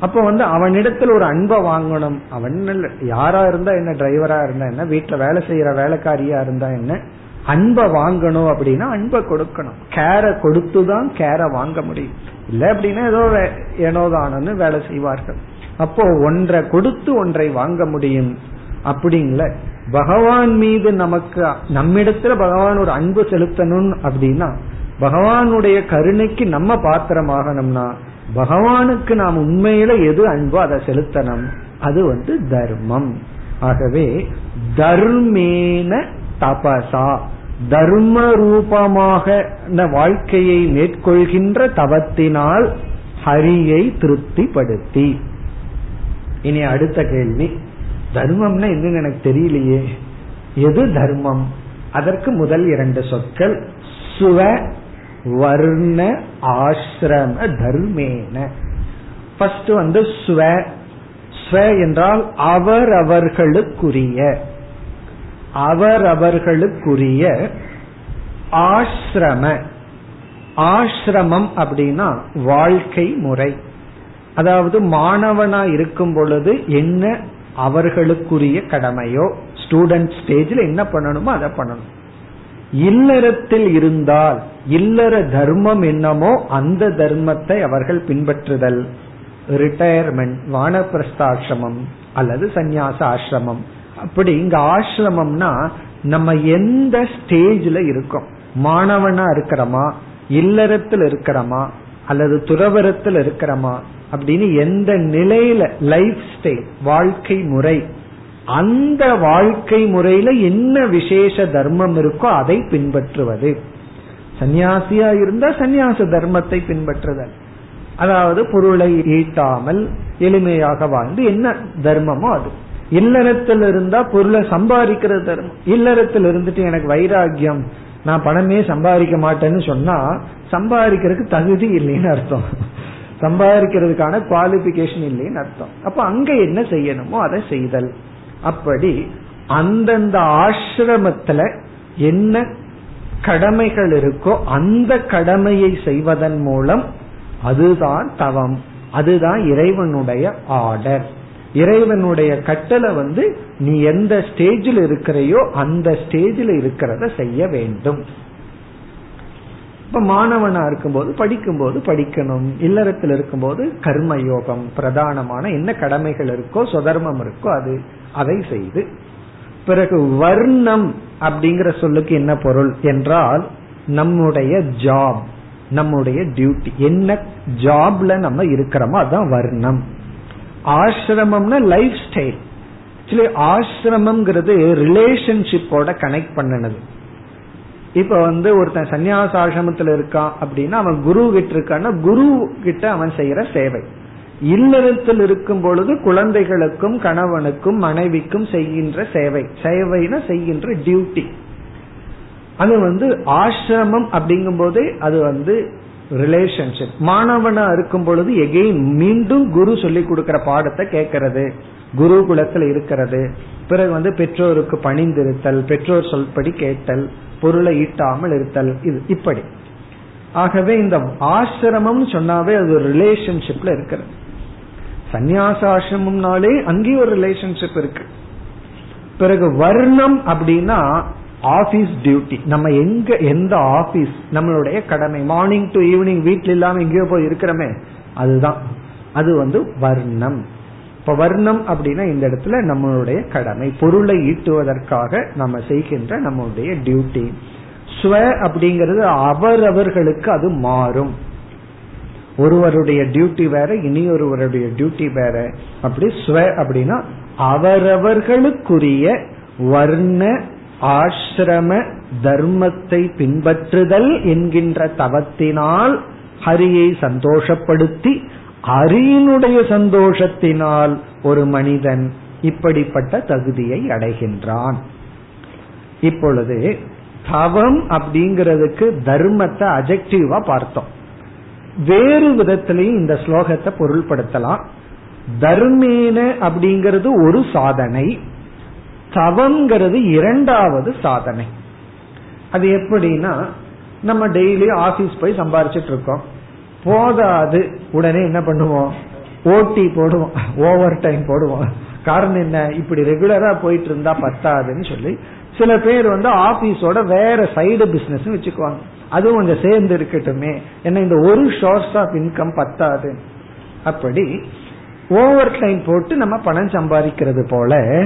அப்ப வந்து அவனிடத்துல ஒரு அன்பை வாங்கணும். அவன் யாரா இருந்தா என்ன டிரைவரா இருந்தா என்ன வீட்டுல வேலை செய்யற வேலைக்காரியா இருந்தா என்ன அன்பை வாங்கணும் அப்படின்னா அன்பை கொடுக்கணும். கேரை கொடுத்துதான் கேரை வாங்க முடியும். இல்ல அப்படின்னா ஏதோ ஏனோதானு வேலை செய்வார்கள். அப்போ ஒன்றை கொடுத்து ஒன்றை வாங்க முடியும். அப்படிங்கள பகவான் மீது நமக்கு நம்மிடத்துல பகவான் ஒரு அன்பு செலுத்தணும் அப்படின்னா பகவானுடைய கருணைக்கு நம்ம பாத்திரமாகணும்னா பகவானுக்கு நாம் உண்மையில எது அன்போ அதை செலுத்தணும். அது வந்து தர்மம். ஆகவே தர்மேன தபசா. தர்ம ரூபமாக வாழ்க்கையை மேற்கொள்கின்ற தவத்தினால் ஹரியை திருப்திப்படுத்தி. இனி அடுத்த கேள்வி. தர்மம்னா என்னன்னு எனக்கு தெரியலையே. எது தர்மம்? அதற்கு முதல் இரண்டு சொற்கள். சுவ வர்ண ஆசிரம தர்மேன. ஃபர்ஸ்ட் வந்து ஸ்வ. ஸ்வ என்றால் அவரவர்களுக்குரிய. அவரவர்களுக்குரிய ஆசிரம. ஆசிரமம் அப்படின்னா வாழ்க்கை முறை. அதாவது மாணவனா இருக்கும் பொழுது என்ன அவர்களுக்குரிய கடமையோ ஸ்டூடெண்ட் ஸ்டேஜில் என்ன பண்ணணுமோ அதை பண்ணணும். இல்லறத்தில் இருந்தால் இல்லற தர்மம் என்னமோ அந்த தர்மத்தை அவர்கள் பின்பற்றுதல். ரிட்டையர்மெண்ட் வானப்பிரஸ்தாசிரமம் அல்லது சந்நியாச ஆசிரமம். அப்படி இங்க ஆசிரமம்னா நம்ம எந்த ஸ்டேஜ்ல இருக்கோம்? மாணவனா இருக்கிறோமா? இல்லறத்தில் இருக்கிறோமா? அல்லது துறவரத்தில் இருக்கிறோமா? அப்படின்னு எந்த நிலையில லைஃப் ஸ்டைல் வாழ்க்கை முறை அந்த வாழ்க்கை முறையில என்ன விசேஷ தர்மம் இருக்கோ அதை பின்பற்றுவது. சன்னியாசியா இருந்தா சன்னியாச தர்மத்தை பின்பற்றுதல். அதாவது பொருளை ஈட்டாமல் எளிமையாக வாழ்ந்து என்ன தர்மமோ அது. இல்லறத்தில் இருந்தா பொருளை சம்பாதிக்கிற தர்மம். இல்லறத்தில் இருந்துட்டு எனக்கு வைராகியம் நான் பணமே சம்பாதிக்க மாட்டேன்னு சொன்னா சம்பாதிக்கிறதுக்கு தகுதி இல்லைன்னு அர்த்தம். சம்பாதிக்கிறதுக்கான குவாலிபிகேஷன் இல்லைன்னு அர்த்தம். அப்ப அங்க என்ன செய்யணுமோ அதை செய்தல். அப்படி அந்தந்த ஆசிரமத்துல என்ன கடமைகள் இருக்கோ அந்த கடமையை செய்வதன் மூலம் அதுதான் தவம். அதுதான் இறைவனுடைய ஆர்டர். இறைவனுடைய கட்டளை வந்து நீ எந்த ஸ்டேஜில் இருக்கிறையோ அந்த ஸ்டேஜில் இருக்கிறத செய்ய வேண்டும். இப்ப மாணவனா இருக்கும்போது படிக்கும்போது படிக்கணும். இல்லறத்தில் இருக்கும்போது கர்ம யோகம் பிரதானமான என்ன கடமைகள் இருக்கோ சுதர்மம் இருக்கோ அது அதை செய்து. பிறகு வர்ணம் அப்படிங்கிற சொல்லுக்கு என்ன பொருள் என்றால் நம்முடைய ஜாப் நம்முடைய டியூட்டி என்ன ஜாப்ல நம்ம இருக்கிறோமோ அதுதான் வர்ணம். ஆசிரமம்னா லைஃப் ஸ்டைல் ஆசிரமம்ங்கிறது ரிலேஷன்ஷிப்போட கனெக்ட் பண்ணனது. இப்ப வந்து ஒருத்தன் சன்னியாச ஆசிரமத்தில் இருக்கான் அப்படின்னா அவன் குரு கிட்ட இருக்கான்னா குரு கிட்ட அவன் செய்யற சேவை. இல்லறத்தில் இருக்கும் பொழுது குழந்தைகளுக்கும் கணவனுக்கும் மனைவிக்கும் செய்கின்ற சேவை. சேவைனா செய்கின்ற டியூட்டி அது வந்து ஆசிரமம் அப்படிங்கும் போதே அது வந்து ரிலேஷன்ஷிப் மாணவனா இருக்கும் பொழுது எகெயின் மீண்டும் குரு சொல்லி கொடுக்கிற பாடத்தை கேட்கறது. குரு குலத்தில் இருக்கிறது. பிறகு வந்து பெற்றோருக்கு பணிந்திருத்தல் பெற்றோர் சொல்படி கேட்டல். பொருளை ஈட்டாமல் இருத்தல். இது இப்படி. ஆகவே இந்த ஆசிரமம் சொன்னாவே அது ஒரு ரிலேஷன்ஷிப்ல இருக்கிறது. சந்நியாசாசிரமம்னாலே அங்கேயும் ஒரு ரிலேஷன்ஷிப் இருக்கு. பிறகு வர்ணம் அப்படின்னா ஆபீஸ் டியூட்டி நம்ம எங்க எந்த ஆபீஸ் நம்மளுடைய கடமை. மார்னிங் டு ஈவினிங் வீட்டில் இல்லாம எங்கேயோ போய் இருக்கிறோமே. அதுதான். அது வந்து வர்ணம். இப்ப வர்ணம் அப்படின்னா இந்த இடத்துல நம்மளுடைய கடமை. பொருளை ஈட்டுவதற்காக நம்ம செய்கின்ற நம்மளுடைய டியூட்டி ஸ்வ அப்படிங்கிறது அவரவர்களுக்கு அது மாறும். ஒருவருடைய டியூட்டி வேற இனி ஒருவருடைய டியூட்டி வேற. அப்படி ஸ்வ அப்படின்னா அவரவர்களுக்குரிய வர்ண ஆசிரம தர்மத்தை பின்பற்றுதல் என்கின்ற தவத்தினால் ஹரியை சந்தோஷப்படுத்தி அறியினுடைய சந்தோஷத்தினால் ஒரு மனிதன் இப்படிப்பட்ட தகுதியை அடைகின்றான். இப்பொழுது தவம் அப்படிங்கிறதுக்கு தர்மத்தை அஜெக்டிவா பார்த்தோம். வேறு விதத்திலையும் இந்த ஸ்லோகத்தை பொருள்படுத்தலாம். தர்மேன அப்படிங்கிறது ஒரு சாதனை. தவங்கிறது இரண்டாவது சாதனை. அது எப்படின்னா நம்ம டெய்லி ஆபீஸ் போய் சம்பாரிச்சிட்டு இருக்கோம். போதாது. உடனே என்ன பண்ணுவோம்? ஓட்டி போடுவோம். ஓவர் டைம் போடுவோம். காரணம் என்ன? இப்படி ரெகுலரா போயிட்டு இருந்தா பத்தாதுன்னு சொல்லி சில பேர் வந்து ஆபீஸோட வேற சைடு பிசினஸ் வச்சுக்குவாங்க. அதுவும் கொஞ்சம் சேர்ந்து இருக்கட்டுமே. ஏன்னா இந்த ஒரு சோர்ஸ் ஆஃப் இன்கம் பத்தாது. அப்படி ஓவர் டைம் போட்டு நம்ம பணம் சம்பாதிக்கிறது போல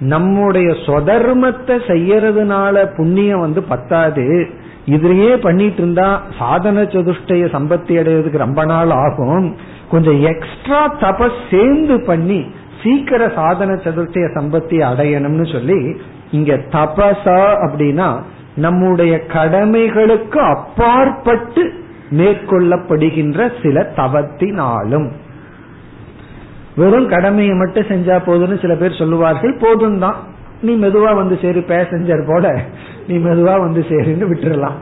நம்முடைய சொதர்மத்தை செய்யறதுனால புண்ணியம் வந்து பத்தாது. இதுலயே பண்ணிட்டு இருந்தா சாதன சதுஷ்டய சம்பத்தி அடைவதற்கு ரொம்ப நாள் ஆகும். கொஞ்சம் எக்ஸ்ட்ரா தபஸ் சேர்ந்து பண்ணி சீக்கிர சாதன சதுர்த்திய சம்பத்தி அடையணும்னு சொல்லி இங்க தபசா அப்படின்னா நம்முடைய கடமைகளுக்கு அப்பாற்பட்டு மேற்கொள்ளப்படுகின்ற சில தவத்தினாலும். வெறும் கடமையை மட்டும் செஞ்சா போதும்னு சில பேர் சொல்லுவார்கள் போதும் தான் நீ மெதுவா வந்து சேரு பேசஞ்சர் போல நீ மெதுவா வந்து சேருன்னு விட்டுறலாம்.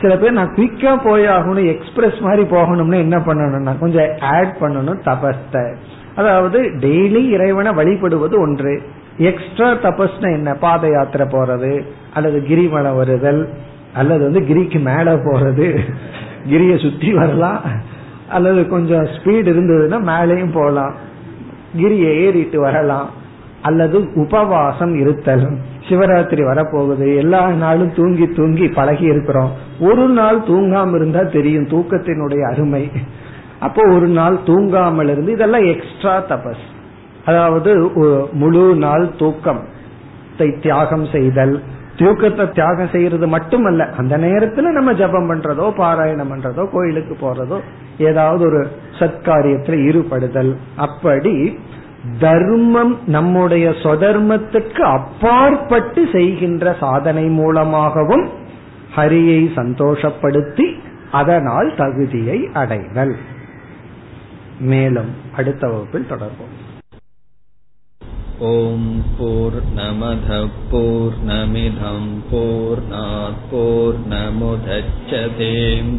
சில பேர் நான் குயிக்கா போயாகணும் எக்ஸ்பிரஸ் மாதிரி போகணும்னு என்ன பண்ணணும்னா கொஞ்சம் ஆட் பண்ணணும் தபஸ்த. அதாவது டெய்லி இறைவனை வழிபடுவது ஒன்று. எக்ஸ்ட்ரா தபஸ்னா என்ன? பாத யாத்திரை போறது அல்லது கிரிமலை வருதல் அல்லது வந்து கிரிக்கு மேல போறது கிரிய சுத்தி வரலாம் அல்லது கொஞ்சம் ஸ்பீடு இருந்ததுன்னா மேலேயும் போகலாம் கிரியை ஏறிட்டு வரலாம். அல்லது உபவாசம் இருத்தல். சிவராத்திரி வரப்போகுது. எல்லா நாளும் தூங்கி தூங்கி பழகி இருக்கிறோம். ஒரு நாள் தூங்காம இருந்தா தெரியும் தூக்கத்தினுடைய அருமை. அப்போ ஒரு நாள் தூங்காமல் இருந்து இதெல்லாம் எக்ஸ்ட்ரா தபஸ். அதாவது முழு நாள் தூக்கம் தியாகம் செய்தல். தூக்கத்தை தியாகம் செய்யறது மட்டுமல்ல அந்த நேரத்துல நம்ம ஜபம் பண்றதோ பாராயணம் பண்றதோ கோயிலுக்கு போறதோ ஏதாவது ஒரு சத்காரியத்துல ஈடுபடுதல். அப்படி தர்மம் நம்முடைய சொதர்மத்துக்கு அப்பாற்பட்டு செய்கின்ற சாதனை மூலமாகவும் ஹரியை சந்தோஷப்படுத்தி அதனால் தகுதியை அடைதல். மேலும் அடுத்த வகுப்பில் தொடர்போம் ஓம் போர் நமத போர் நமிதம் போர் போர் நமுதச்சதேம்